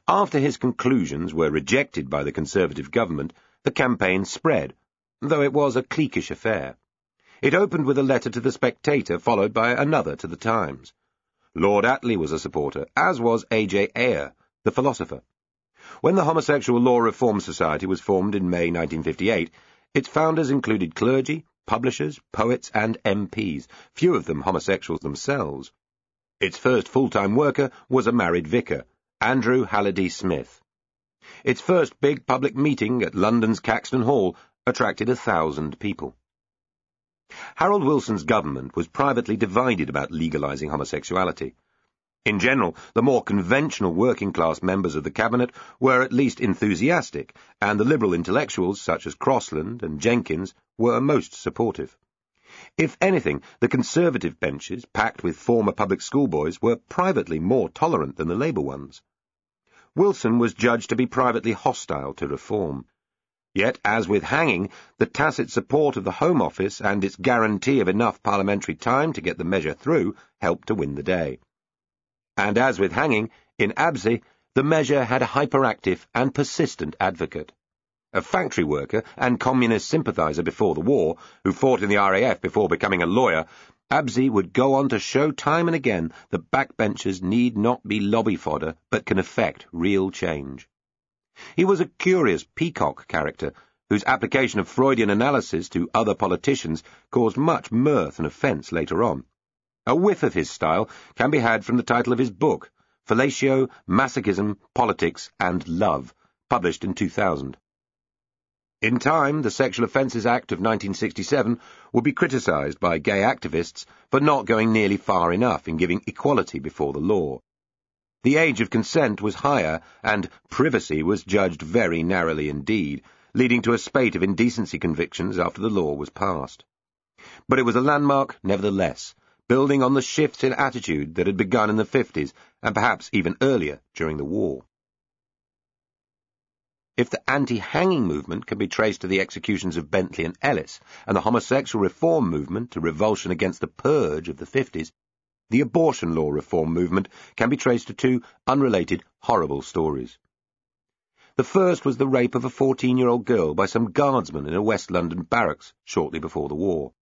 After his conclusions were rejected by the Conservative government, the campaign spread, though it was a cliquish affair. It opened with a letter to the Spectator, followed by another to the Times. Lord Attlee was a supporter, as was A.J. Ayer, the philosopher. When the Homosexual Law Reform Society was formed in May 1958, its founders included clergy, publishers, poets, and MPs, few of them homosexuals themselves. Its first full-time worker was a married vicar, Andrew Hallidie Smith. Its first big public meeting at London's Caxton Hall attracted a thousand people. Harold Wilson's government was privately divided about legalising homosexuality. In general, the more conventional working-class members of the cabinet were at least enthusiastic, and the liberal intellectuals, such as Crosland and Jenkins, were most supportive. If anything, the Conservative benches, packed with former public schoolboys, were privately more tolerant than the Labour ones. Wilson was judged to be privately hostile to reform. Yet, as with hanging, the tacit support of the Home Office and its guarantee of enough parliamentary time to get the measure through helped to win the day. And as with hanging, in Abse, the measure had a hyperactive and persistent advocate. A factory worker and communist sympathizer before the war, who fought in the RAF before becoming a lawyer, Abse would go on to show time and again that backbenchers need not be lobby fodder, but can effect real change. He was a curious peacock character, whose application of Freudian analysis to other politicians caused much mirth and offence later on. A whiff of his style can be had from the title of his book, Fellatio, Masochism, Politics, and Love, published in 2000. In time, the Sexual Offences Act of 1967 would be criticised by gay activists for not going nearly far enough in giving equality before the law. The age of consent was higher, and privacy was judged very narrowly indeed, leading to a spate of indecency convictions after the law was passed. But it was a landmark, nevertheless, building on the shifts in attitude that had begun in the 50s and perhaps even earlier during the war. If the anti-hanging movement can be traced to the executions of Bentley and Ellis, and the homosexual reform movement to revulsion against the purge of the 50s, the abortion law reform movement can be traced to two unrelated, horrible stories. The first was the rape of a 14-year-old girl by some guardsmen in a West London barracks shortly before the war.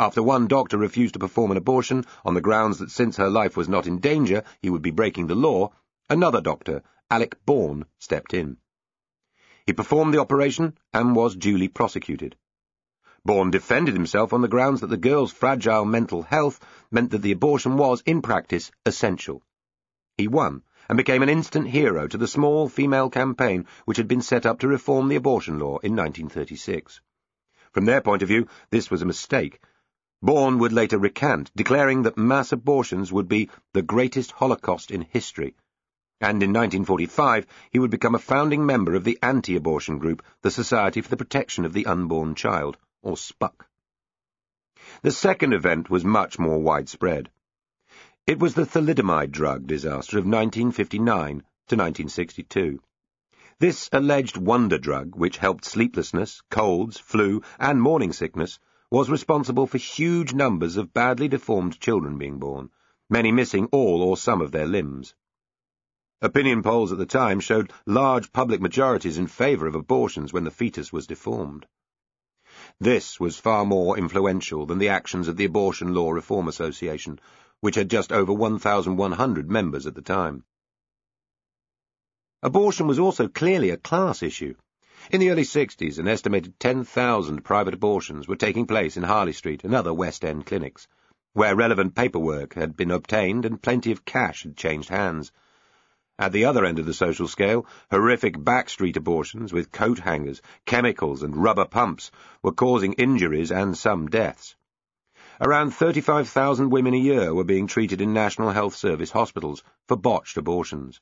After one doctor refused to perform an abortion on the grounds that since her life was not in danger, he would be breaking the law, another doctor, Alec Bourne, stepped in. He performed the operation and was duly prosecuted. Bourne defended himself on the grounds that the girl's fragile mental health meant that the abortion was, in practice, essential. He won, and became an instant hero to the small female campaign which had been set up to reform the abortion law in 1936. From their point of view, this was a mistake, Bourne would later recant, declaring that mass abortions would be the greatest Holocaust in history, and in 1945 he would become a founding member of the anti-abortion group, the Society for the Protection of the Unborn Child, or SPUC. The second event was much more widespread. It was the thalidomide drug disaster of 1959 to 1962. This alleged wonder drug, which helped sleeplessness, colds, flu, and morning sickness, was responsible for huge numbers of badly deformed children being born, many missing all or some of their limbs. Opinion polls at the time showed large public majorities in favour of abortions when the fetus was deformed. This was far more influential than the actions of the Abortion Law Reform Association, which had just over 1,100 members at the time. Abortion was also clearly a class issue. In the early 60s, an estimated 10,000 private abortions were taking place in Harley Street and other West End clinics, where relevant paperwork had been obtained and plenty of cash had changed hands. At the other end of the social scale, horrific backstreet abortions with coat hangers, chemicals and rubber pumps were causing injuries and some deaths. Around 35,000 women a year were being treated in National Health Service hospitals for botched abortions.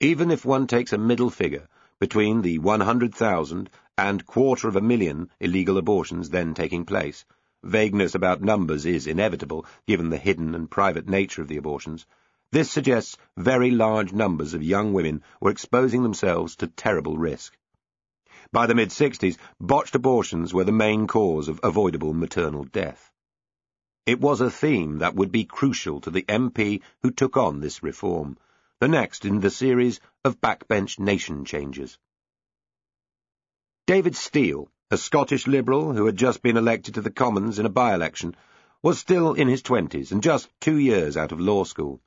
Even if one takes a middle figure between the 100,000 and quarter of a million illegal abortions then taking place, vagueness about numbers is inevitable given the hidden and private nature of the abortions, this suggests very large numbers of young women were exposing themselves to terrible risk. By the mid-60s, botched abortions were the main cause of avoidable maternal death. It was a theme that would be crucial to the MP who took on this reform, the next in the series of backbench nation changes. David Steel, a Scottish Liberal who had just been elected to the Commons in a by-election, was still in his twenties and just two years out of law school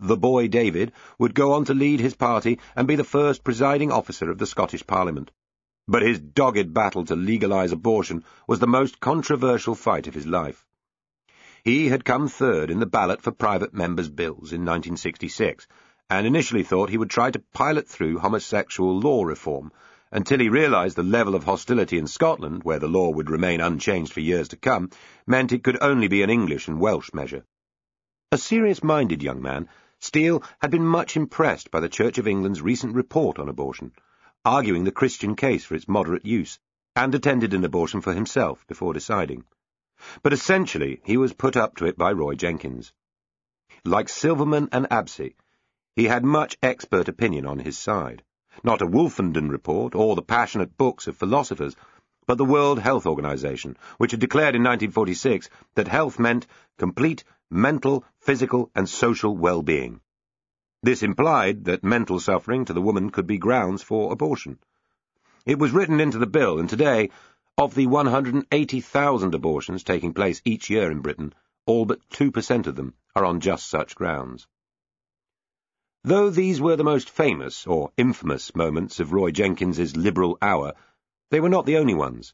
the boy David, would go on to lead his party and be the first presiding officer of the Scottish Parliament. But his dogged battle to legalise abortion was the most controversial fight of his life. He had come third in the ballot for private members' bills in 1966, and initially thought he would try to pilot through homosexual law reform, until he realised the level of hostility in Scotland, where the law would remain unchanged for years to come, meant it could only be an English and Welsh measure. A serious-minded young man, Steel had been much impressed by the Church of England's recent report on abortion, arguing the Christian case for its moderate use, and attended an abortion for himself before deciding. But essentially, he was put up to it by Roy Jenkins. Like Silverman and Abse, he had much expert opinion on his side. Not a Wolfenden report or the passionate books of philosophers, but the World Health Organization, which had declared in 1946 that health meant complete mental, physical, and social well-being. This implied that mental suffering to the woman could be grounds for abortion. It was written into the bill, and today, of the 180,000 abortions taking place each year in Britain, all but 2% of them are on just such grounds. Though these were the most famous, or infamous, moments of Roy Jenkins's liberal hour, they were not the only ones.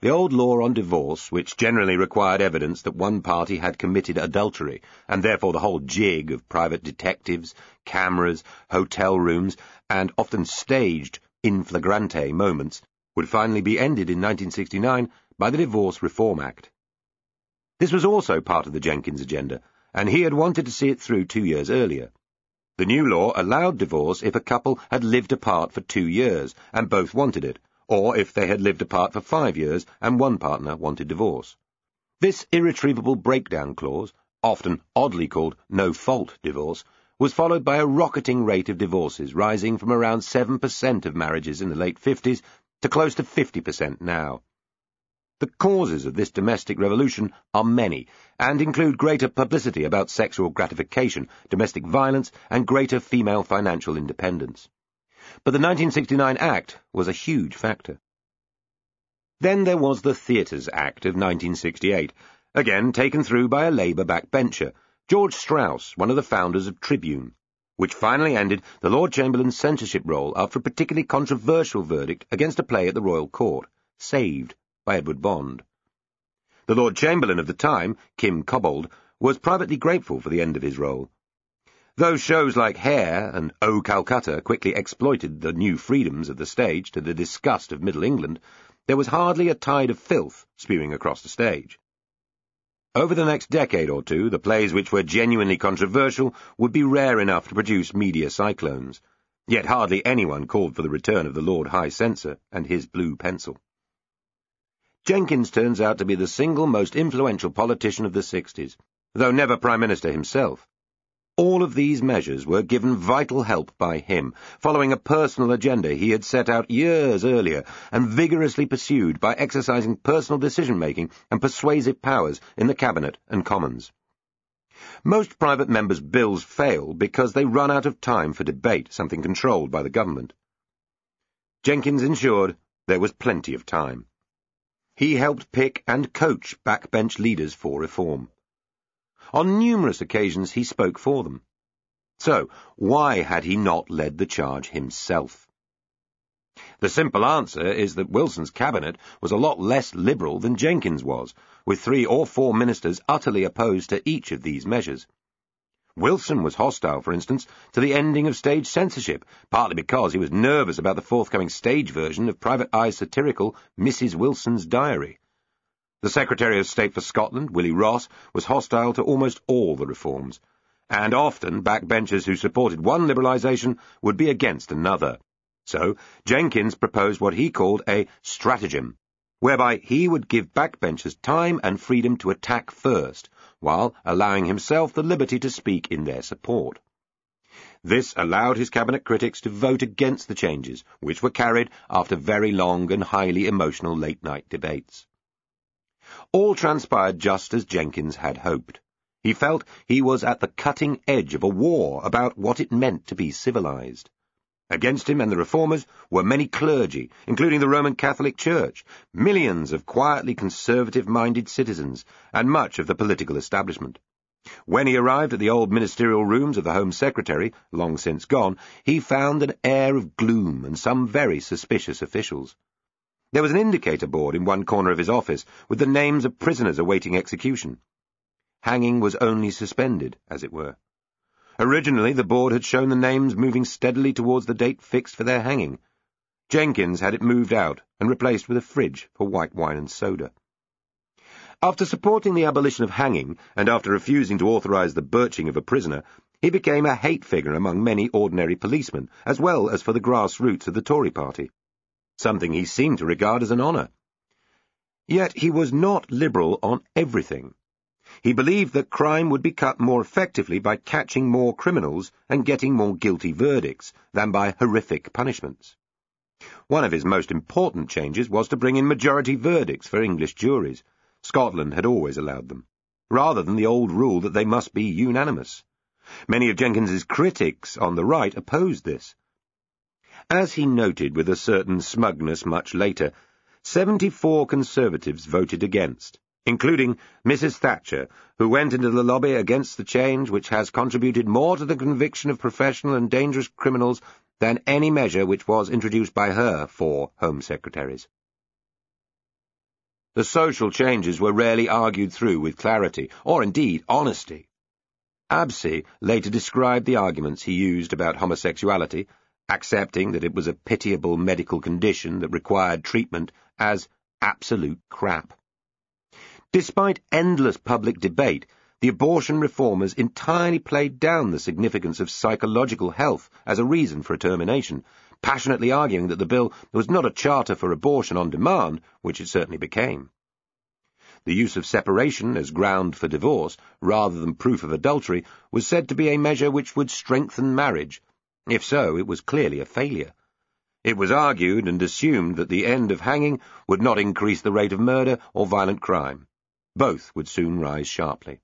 The old law on divorce, which generally required evidence that one party had committed adultery, and therefore the whole jig of private detectives, cameras, hotel rooms, and often staged in flagrante moments, would finally be ended in 1969 by the Divorce Reform Act. This was also part of the Jenkins agenda, and he had wanted to see it through two years earlier. The new law allowed divorce if a couple had lived apart for two years, and both wanted it, or if they had lived apart for five years and one partner wanted divorce. This irretrievable breakdown clause, often oddly called no-fault divorce, was followed by a rocketing rate of divorces rising from around 7% of marriages in the late 50s to close to 50% now. The causes of this domestic revolution are many, and include greater publicity about sexual gratification, domestic violence, and greater female financial independence but the 1969 Act was a huge factor. Then there was the Theatres Act of 1968, again taken through by a Labour backbencher, George Strauss, one of the founders of Tribune, which finally ended the Lord Chamberlain's censorship role after a particularly controversial verdict against a play at the Royal Court, Saved, by Edward Bond. The Lord Chamberlain of the time, Kim Cobbold, was privately grateful for the end of his role, Though shows like Hair and O Calcutta quickly exploited the new freedoms of the stage to the disgust of Middle England, there was hardly a tide of filth spewing across the stage. Over the next decade or two, the plays which were genuinely controversial would be rare enough to produce media cyclones, yet hardly anyone called for the return of the Lord High Censor and his blue pencil. Jenkins turns out to be the single most influential politician of the 60s, though never Prime Minister himself. All of these measures were given vital help by him, following a personal agenda he had set out years earlier and vigorously pursued by exercising personal decision-making and persuasive powers in the Cabinet and Commons. Most private members' bills fail because they run out of time for debate, something controlled by the government. Jenkins ensured there was plenty of time. He helped pick and coach backbench leaders for reform. On numerous occasions he spoke for them. So, why had he not led the charge himself? The simple answer is that Wilson's cabinet was a lot less liberal than Jenkins was, with three or four ministers utterly opposed to each of these measures. Wilson was hostile, for instance, to the ending of stage censorship, partly because he was nervous about the forthcoming stage version of Private Eye's satirical Mrs. Wilson's Diary. The Secretary of State for Scotland, Willie Ross, was hostile to almost all the reforms, and often backbenchers who supported one liberalisation would be against another. So Jenkins proposed what he called a stratagem, whereby he would give backbenchers time and freedom to attack first, while allowing himself the liberty to speak in their support. This allowed his cabinet critics to vote against the changes, which were carried after very long and highly emotional late-night debates. All transpired just as Jenkins had hoped. He felt he was at the cutting edge of a war about what it meant to be civilized. Against him and the reformers were many clergy, including the Roman Catholic Church, millions of quietly conservative-minded citizens, and much of the political establishment. When he arrived at the old ministerial rooms of the Home Secretary, long since gone, he found an air of gloom and some very suspicious officials. There was an indicator board in one corner of his office with the names of prisoners awaiting execution. Hanging was only suspended, as it were. Originally, the board had shown the names moving steadily towards the date fixed for their hanging. Jenkins had it moved out and replaced with a fridge for white wine and soda. After supporting the abolition of hanging, and after refusing to authorize the birching of a prisoner, he became a hate figure among many ordinary policemen, as well as for the grassroots of the Tory party, something he seemed to regard as an honour. Yet he was not liberal on everything. He believed that crime would be cut more effectively by catching more criminals and getting more guilty verdicts than by horrific punishments. One of his most important changes was to bring in majority verdicts for English juries. Scotland had always allowed them, rather than the old rule that they must be unanimous. Many of Jenkins's critics on the right opposed this. As he noted with a certain smugness much later, 74 Conservatives voted against, including Mrs. Thatcher, who went into the lobby against the change which has contributed more to the conviction of professional and dangerous criminals than any measure which was introduced by her four Home Secretaries. The social changes were rarely argued through with clarity, or indeed honesty. Abse later described the arguments he used about homosexuality, accepting that it was a pitiable medical condition that required treatment, as absolute crap. Despite endless public debate, the abortion reformers entirely played down the significance of psychological health as a reason for a termination, passionately arguing that the bill was not a charter for abortion on demand, which it certainly became. The use of separation as ground for divorce, rather than proof of adultery, was said to be a measure which would strengthen marriage. If so, it was clearly a failure. It was argued and assumed that the end of hanging would not increase the rate of murder or violent crime. Both would soon rise sharply.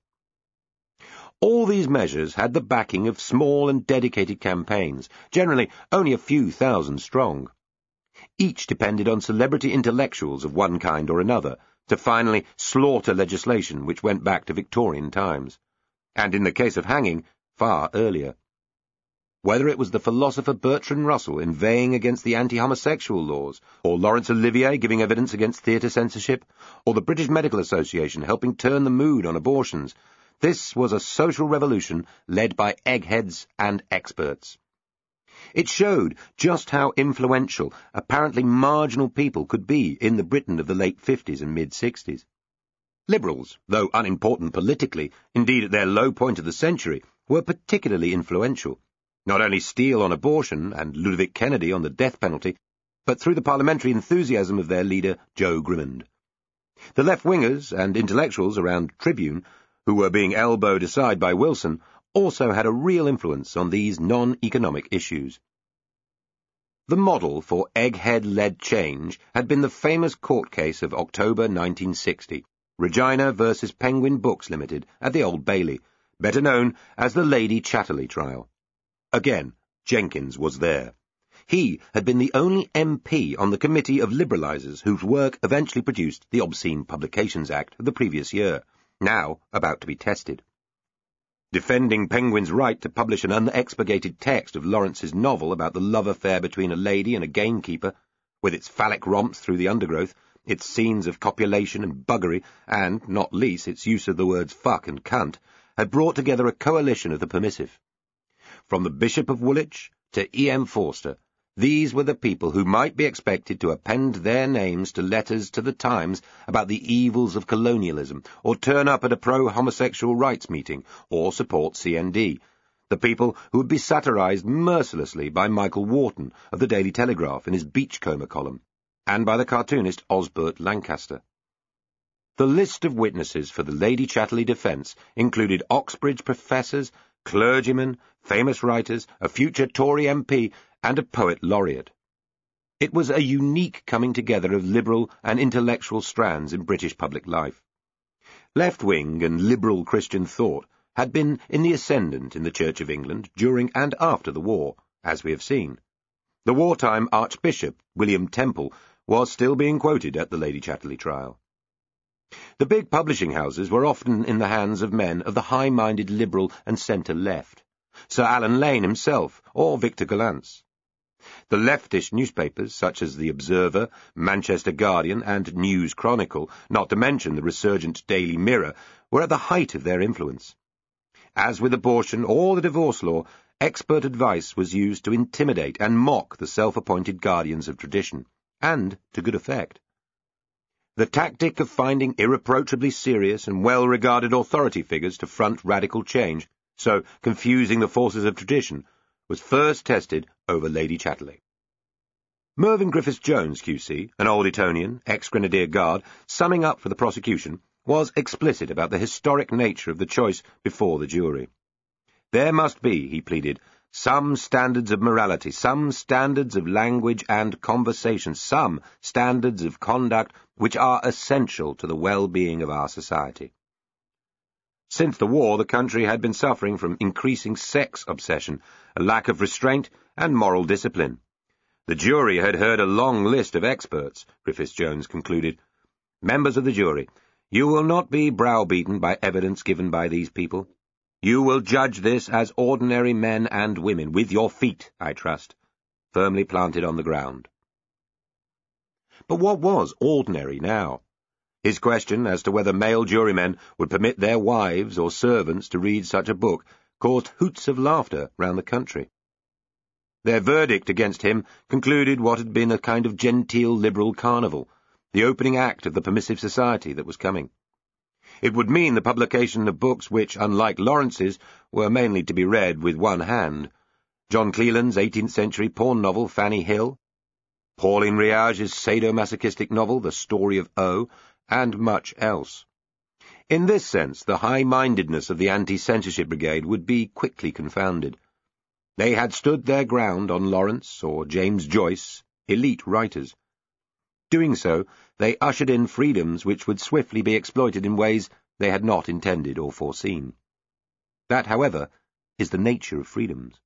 All these measures had the backing of small and dedicated campaigns, generally only a few thousand strong. Each depended on celebrity intellectuals of one kind or another to finally slaughter legislation which went back to Victorian times, and in the case of hanging, far earlier whether it was the philosopher Bertrand Russell inveighing against the anti-homosexual laws, or Laurence Olivier giving evidence against theatre censorship, or the British Medical Association helping turn the mood on abortions. This was a social revolution led by eggheads and experts. It showed just how influential apparently marginal people could be in the Britain of the late 50s and mid-60s. Liberals, though unimportant politically, indeed at their low point of the century, were particularly influential not only Steel on abortion and Ludovic Kennedy on the death penalty, but through the parliamentary enthusiasm of their leader, Jo Grimond. The left-wingers and intellectuals around Tribune, who were being elbowed aside by Wilson, also had a real influence on these non-economic issues. The model for egghead-led change had been the famous court case of October 1960, Regina versus Penguin Books Limited at the Old Bailey, better known as the Lady Chatterley trial. Again, Jenkins was there. He had been the only MP on the committee of liberalisers whose work eventually produced the Obscene Publications Act of the previous year, now about to be tested. Defending Penguin's right to publish an unexpurgated text of Lawrence's novel about the love affair between a lady and a gamekeeper, with its phallic romps through the undergrowth, its scenes of copulation and buggery, and, not least, its use of the words fuck and cunt, had brought together a coalition of the permissive. From the Bishop of Woolwich to E.M. Forster, these were the people who might be expected to append their names to letters to the Times about the evils of colonialism, or turn up at a pro-homosexual rights meeting, or support CND, the people who would be satirized mercilessly by Michael Wharton of the Daily Telegraph in his Beachcomber column, and by the cartoonist Osbert Lancaster. The list of witnesses for the Lady Chatterley defence included Oxbridge professors, clergymen, famous writers, a future Tory MP, and a poet laureate. It was a unique coming together of liberal and intellectual strands in British public life. Left-wing and liberal Christian thought had been in the ascendant in the Church of England during and after the war, as we have seen. The wartime Archbishop, William Temple, was still being quoted at the Lady Chatterley trial. The big publishing houses were often in the hands of men of the high-minded liberal and centre-left, Sir Allen Lane himself, or Victor Gollancz. The leftist newspapers, such as The Observer, Manchester Guardian, and News Chronicle, not to mention the resurgent Daily Mirror, were at the height of their influence. As with abortion or the divorce law, expert advice was used to intimidate and mock the self-appointed guardians of tradition, and to good effect. The tactic of finding irreproachably serious and well-regarded authority figures to front radical change, so confusing the forces of tradition, was first tested over Lady Chatterley. Mervyn Griffiths-Jones, QC, an old Etonian, ex-Grenadier Guard, summing up for the prosecution, was explicit about the historic nature of the choice before the jury. There must be, he pleaded, some standards of morality, some standards of language and conversation, some standards of conduct which are essential to the well-being of our society. Since the war, the country had been suffering from increasing sex obsession, a lack of restraint, and moral discipline. The jury had heard a long list of experts, Griffiths-Jones concluded. Members of the jury, you will not be browbeaten by evidence given by these people. You will judge this as ordinary men and women, with your feet, I trust, firmly planted on the ground. But what was ordinary now? His question as to whether male jurymen would permit their wives or servants to read such a book caused hoots of laughter round the country. Their verdict against him concluded what had been a kind of genteel liberal carnival, the opening act of the permissive society that was coming. It would mean the publication of books which, unlike Lawrence's, were mainly to be read with one hand. John Cleland's 18th-century porn novel Fanny Hill, Pauline Reage's sadomasochistic novel The Story of O, and much else. In this sense, the high-mindedness of the anti-censorship brigade would be quickly confounded. They had stood their ground on Lawrence or James Joyce, elite writers. Doing so, they ushered in freedoms which would swiftly be exploited in ways they had not intended or foreseen. That, however, is the nature of freedoms.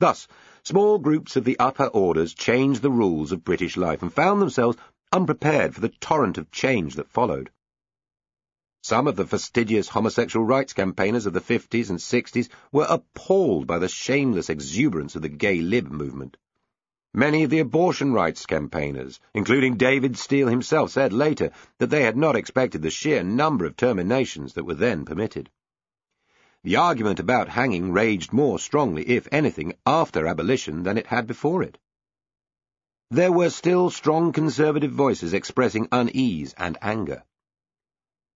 Thus, small groups of the upper orders changed the rules of British life and found themselves unprepared for the torrent of change that followed. Some of the fastidious homosexual rights campaigners of the 50s and 60s were appalled by the shameless exuberance of the gay lib movement. Many of the abortion rights campaigners, including David Steel himself, said later that they had not expected the sheer number of terminations that were then permitted. The argument about hanging raged more strongly, if anything, after abolition than it had before it. There were still strong conservative voices expressing unease and anger.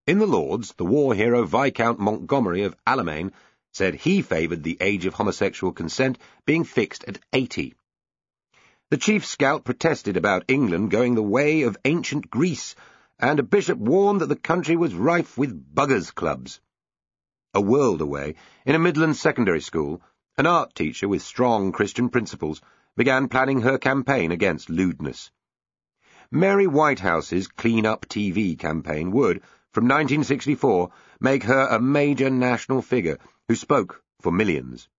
In the Lords, the war hero Viscount Montgomery of Alamein said he favoured the age of homosexual consent being fixed at eighty the chief scout protested about England going the way of ancient Greece, and a bishop warned that the country was rife with buggers' clubs. A world away, in a Midland secondary school, an art teacher with strong Christian principles began planning her campaign against lewdness. Mary Whitehouse's Clean Up TV campaign would, from 1964, make her a major national figure who spoke for millions.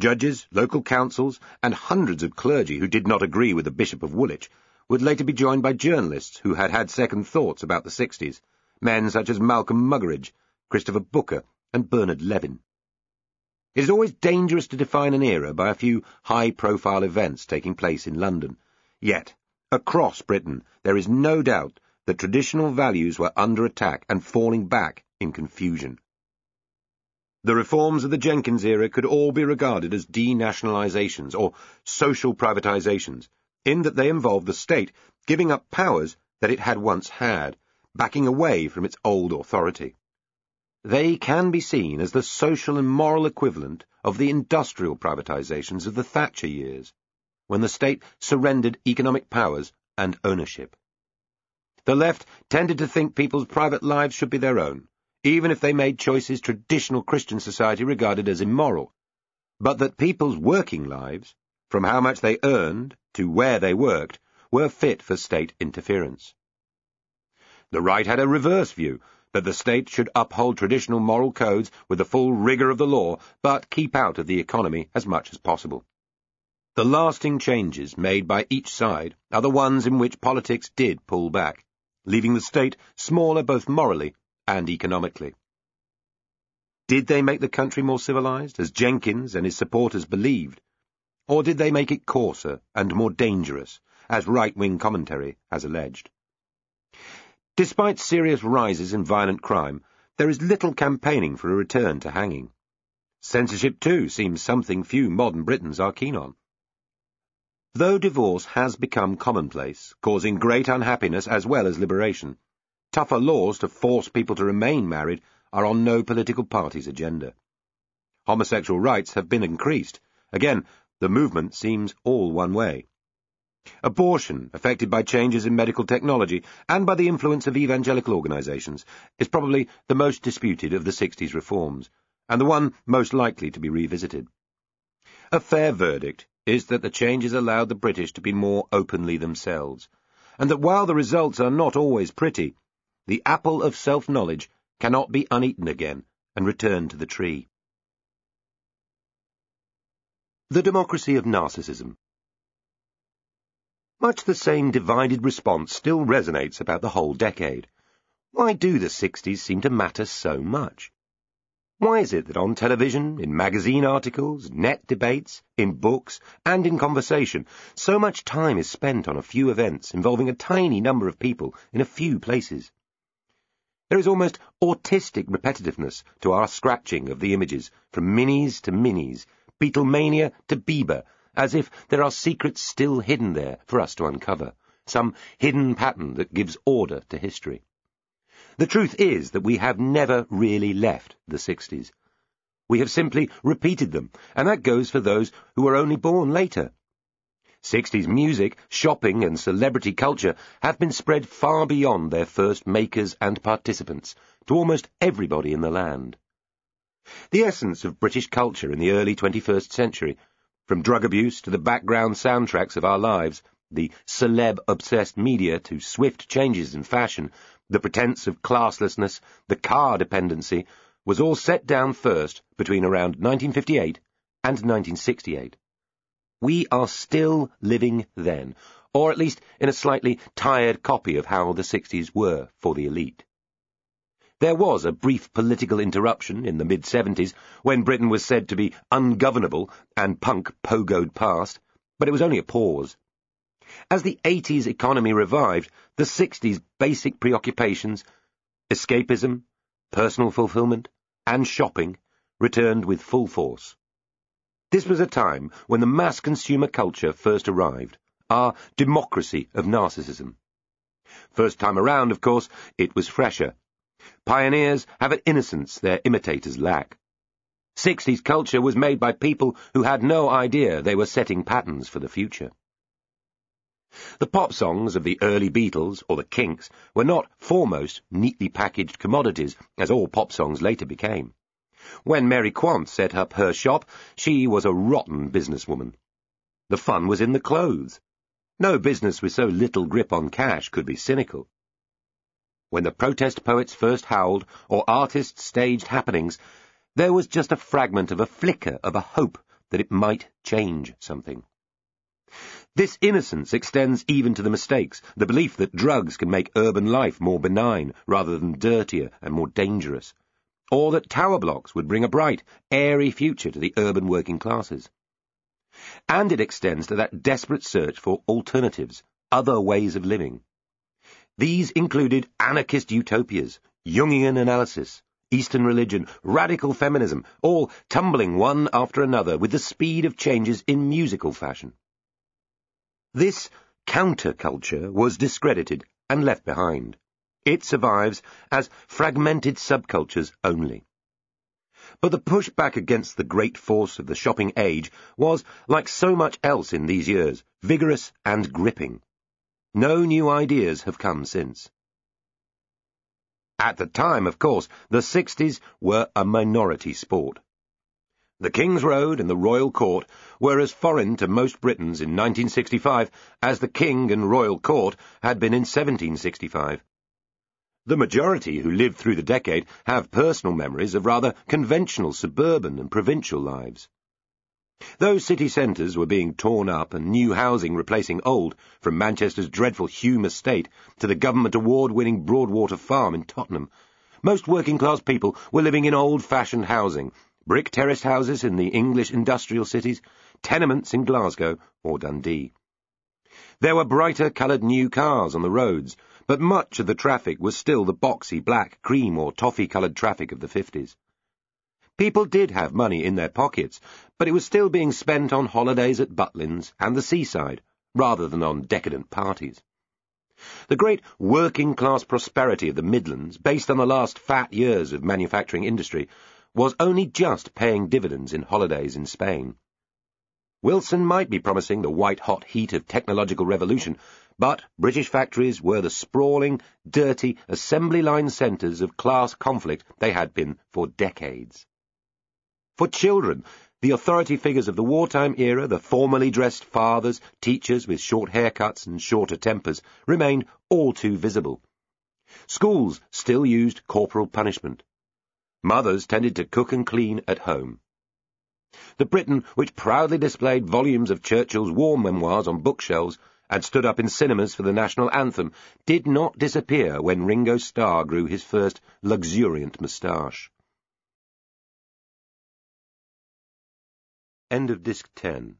Judges, local councils, and hundreds of clergy who did not agree with the Bishop of Woolwich would later be joined by journalists who had had second thoughts about the 60s, men such as Malcolm Muggeridge, Christopher Booker, and Bernard Levin. It is always dangerous to define an era by a few high-profile events taking place in London. Yet, across Britain, there is no doubt that traditional values were under attack and falling back in confusion. The reforms of the Jenkins era could all be regarded as denationalizations or social privatizations, in that they involved the state giving up powers that it had once had, backing away from its old authority. They can be seen as the social and moral equivalent of the industrial privatizations of the Thatcher years, when the state surrendered economic powers and ownership. The left tended to think people's private lives should be their own, even if they made choices traditional Christian society regarded as immoral, but that people's working lives, from how much they earned to where they worked, were fit for state interference. The right had a reverse view, that the state should uphold traditional moral codes with the full rigour of the law, but keep out of the economy as much as possible. The lasting changes made by each side are the ones in which politics did pull back, leaving the state smaller both morally and economically. Did they make the country more civilized, as Jenkins and his supporters believed, or did they make it coarser and more dangerous, as right-wing commentary has alleged? Despite serious rises in violent crime, there is little campaigning for a return to hanging. Censorship, too, seems something few modern Britons are keen on. Though divorce has become commonplace, causing great unhappiness as well as liberation, tougher laws to force people to remain married are on no political party's agenda. Homosexual rights have been increased. Again, the movement seems all one way. Abortion, affected by changes in medical technology and by the influence of evangelical organisations, is probably the most disputed of the 60s reforms, and the one most likely to be revisited. A fair verdict is that the changes allowed the British to be more openly themselves, and that while the results are not always pretty, the apple of self-knowledge cannot be uneaten again and returned to the tree. The Democracy of Narcissism much the same divided response still resonates about the whole decade. Why do the 60s seem to matter so much? Why is it that on television, in magazine articles, net debates, in books, and in conversation, so much time is spent on a few events involving a tiny number of people in a few places? There is almost autistic repetitiveness to our scratching of the images, from minis to minis, Beatlemania to Bieber, as if there are secrets still hidden there for us to uncover, some hidden pattern that gives order to history. The truth is that we have never really left the 60s. We have simply repeated them, and that goes for those who were only born later. 60s music, shopping, and celebrity culture have been spread far beyond their first makers and participants, to almost everybody in the land. The essence of British culture in the early 21st century from drug abuse to the background soundtracks of our lives, the celeb-obsessed media to swift changes in fashion, the pretense of classlessness, the car dependency, was all set down first between around 1958 and 1968. We are still living then, or at least in a slightly tired copy of how the 60s were for the elite. There was a brief political interruption in the mid-70s when Britain was said to be ungovernable and punk pogoed past, but it was only a pause. As the 80s economy revived, the 60s basic preoccupations, escapism, personal fulfillment, and shopping returned with full force. This was a time when the mass consumer culture first arrived, our democracy of narcissism. First time around, of course, it was fresher Pioneers have an innocence their imitators lack. 60s culture was made by people who had no idea they were setting patterns for the future. The pop songs of the early Beatles or the Kinks were not foremost neatly packaged commodities, as all pop songs later became. When Mary Quant set up her shop, she was a rotten businesswoman. The fun was in the clothes. No business with so little grip on cash could be cynical. When the protest poets first howled, or artists staged happenings, there was just a fragment of a flicker of a hope that it might change something. This innocence extends even to the mistakes, the belief that drugs can make urban life more benign rather than dirtier and more dangerous, or that tower blocks would bring a bright, airy future to the urban working classes. And it extends to that desperate search for alternatives, other ways of living. These included anarchist utopias, Jungian analysis, Eastern religion, radical feminism, all tumbling one after another with the speed of changes in musical fashion. This counterculture was discredited and left behind. It survives as fragmented subcultures only. But the pushback against the great force of the shopping age was, like so much else in these years, vigorous and gripping. No new ideas have come since. At the time, of course, the 60s were a minority sport. The King's Road and the Royal Court were as foreign to most Britons in 1965 as the King and Royal Court had been in 1765. The majority who lived through the decade have personal memories of rather conventional suburban and provincial lives. Those city centres were being torn up and new housing replacing old, from Manchester's dreadful Hulme estate to the government award-winning Broadwater Farm in Tottenham. Most working-class people were living in old-fashioned housing, brick terraced houses in the English industrial cities, tenements in Glasgow or Dundee. There were brighter coloured new cars on the roads, but much of the traffic was still the boxy black, cream or toffee-coloured traffic of the 50s. People did have money in their pockets, but it was still being spent on holidays at Butlins and the seaside, rather than on decadent parties. The great working-class prosperity of the Midlands, based on the last fat years of manufacturing industry, was only just paying dividends in holidays in Spain. Wilson might be promising the white-hot heat of technological revolution, but British factories were the sprawling, dirty, assembly line centres of class conflict they had been for decades. For children, the authority figures of the wartime era, the formally dressed fathers, teachers with short haircuts and shorter tempers, remained all too visible. Schools still used corporal punishment. Mothers tended to cook and clean at home. The Britain which proudly displayed volumes of Churchill's war memoirs on bookshelves and stood up in cinemas for the national anthem did not disappear when Ringo Starr grew his first luxuriant moustache. End of Disc 10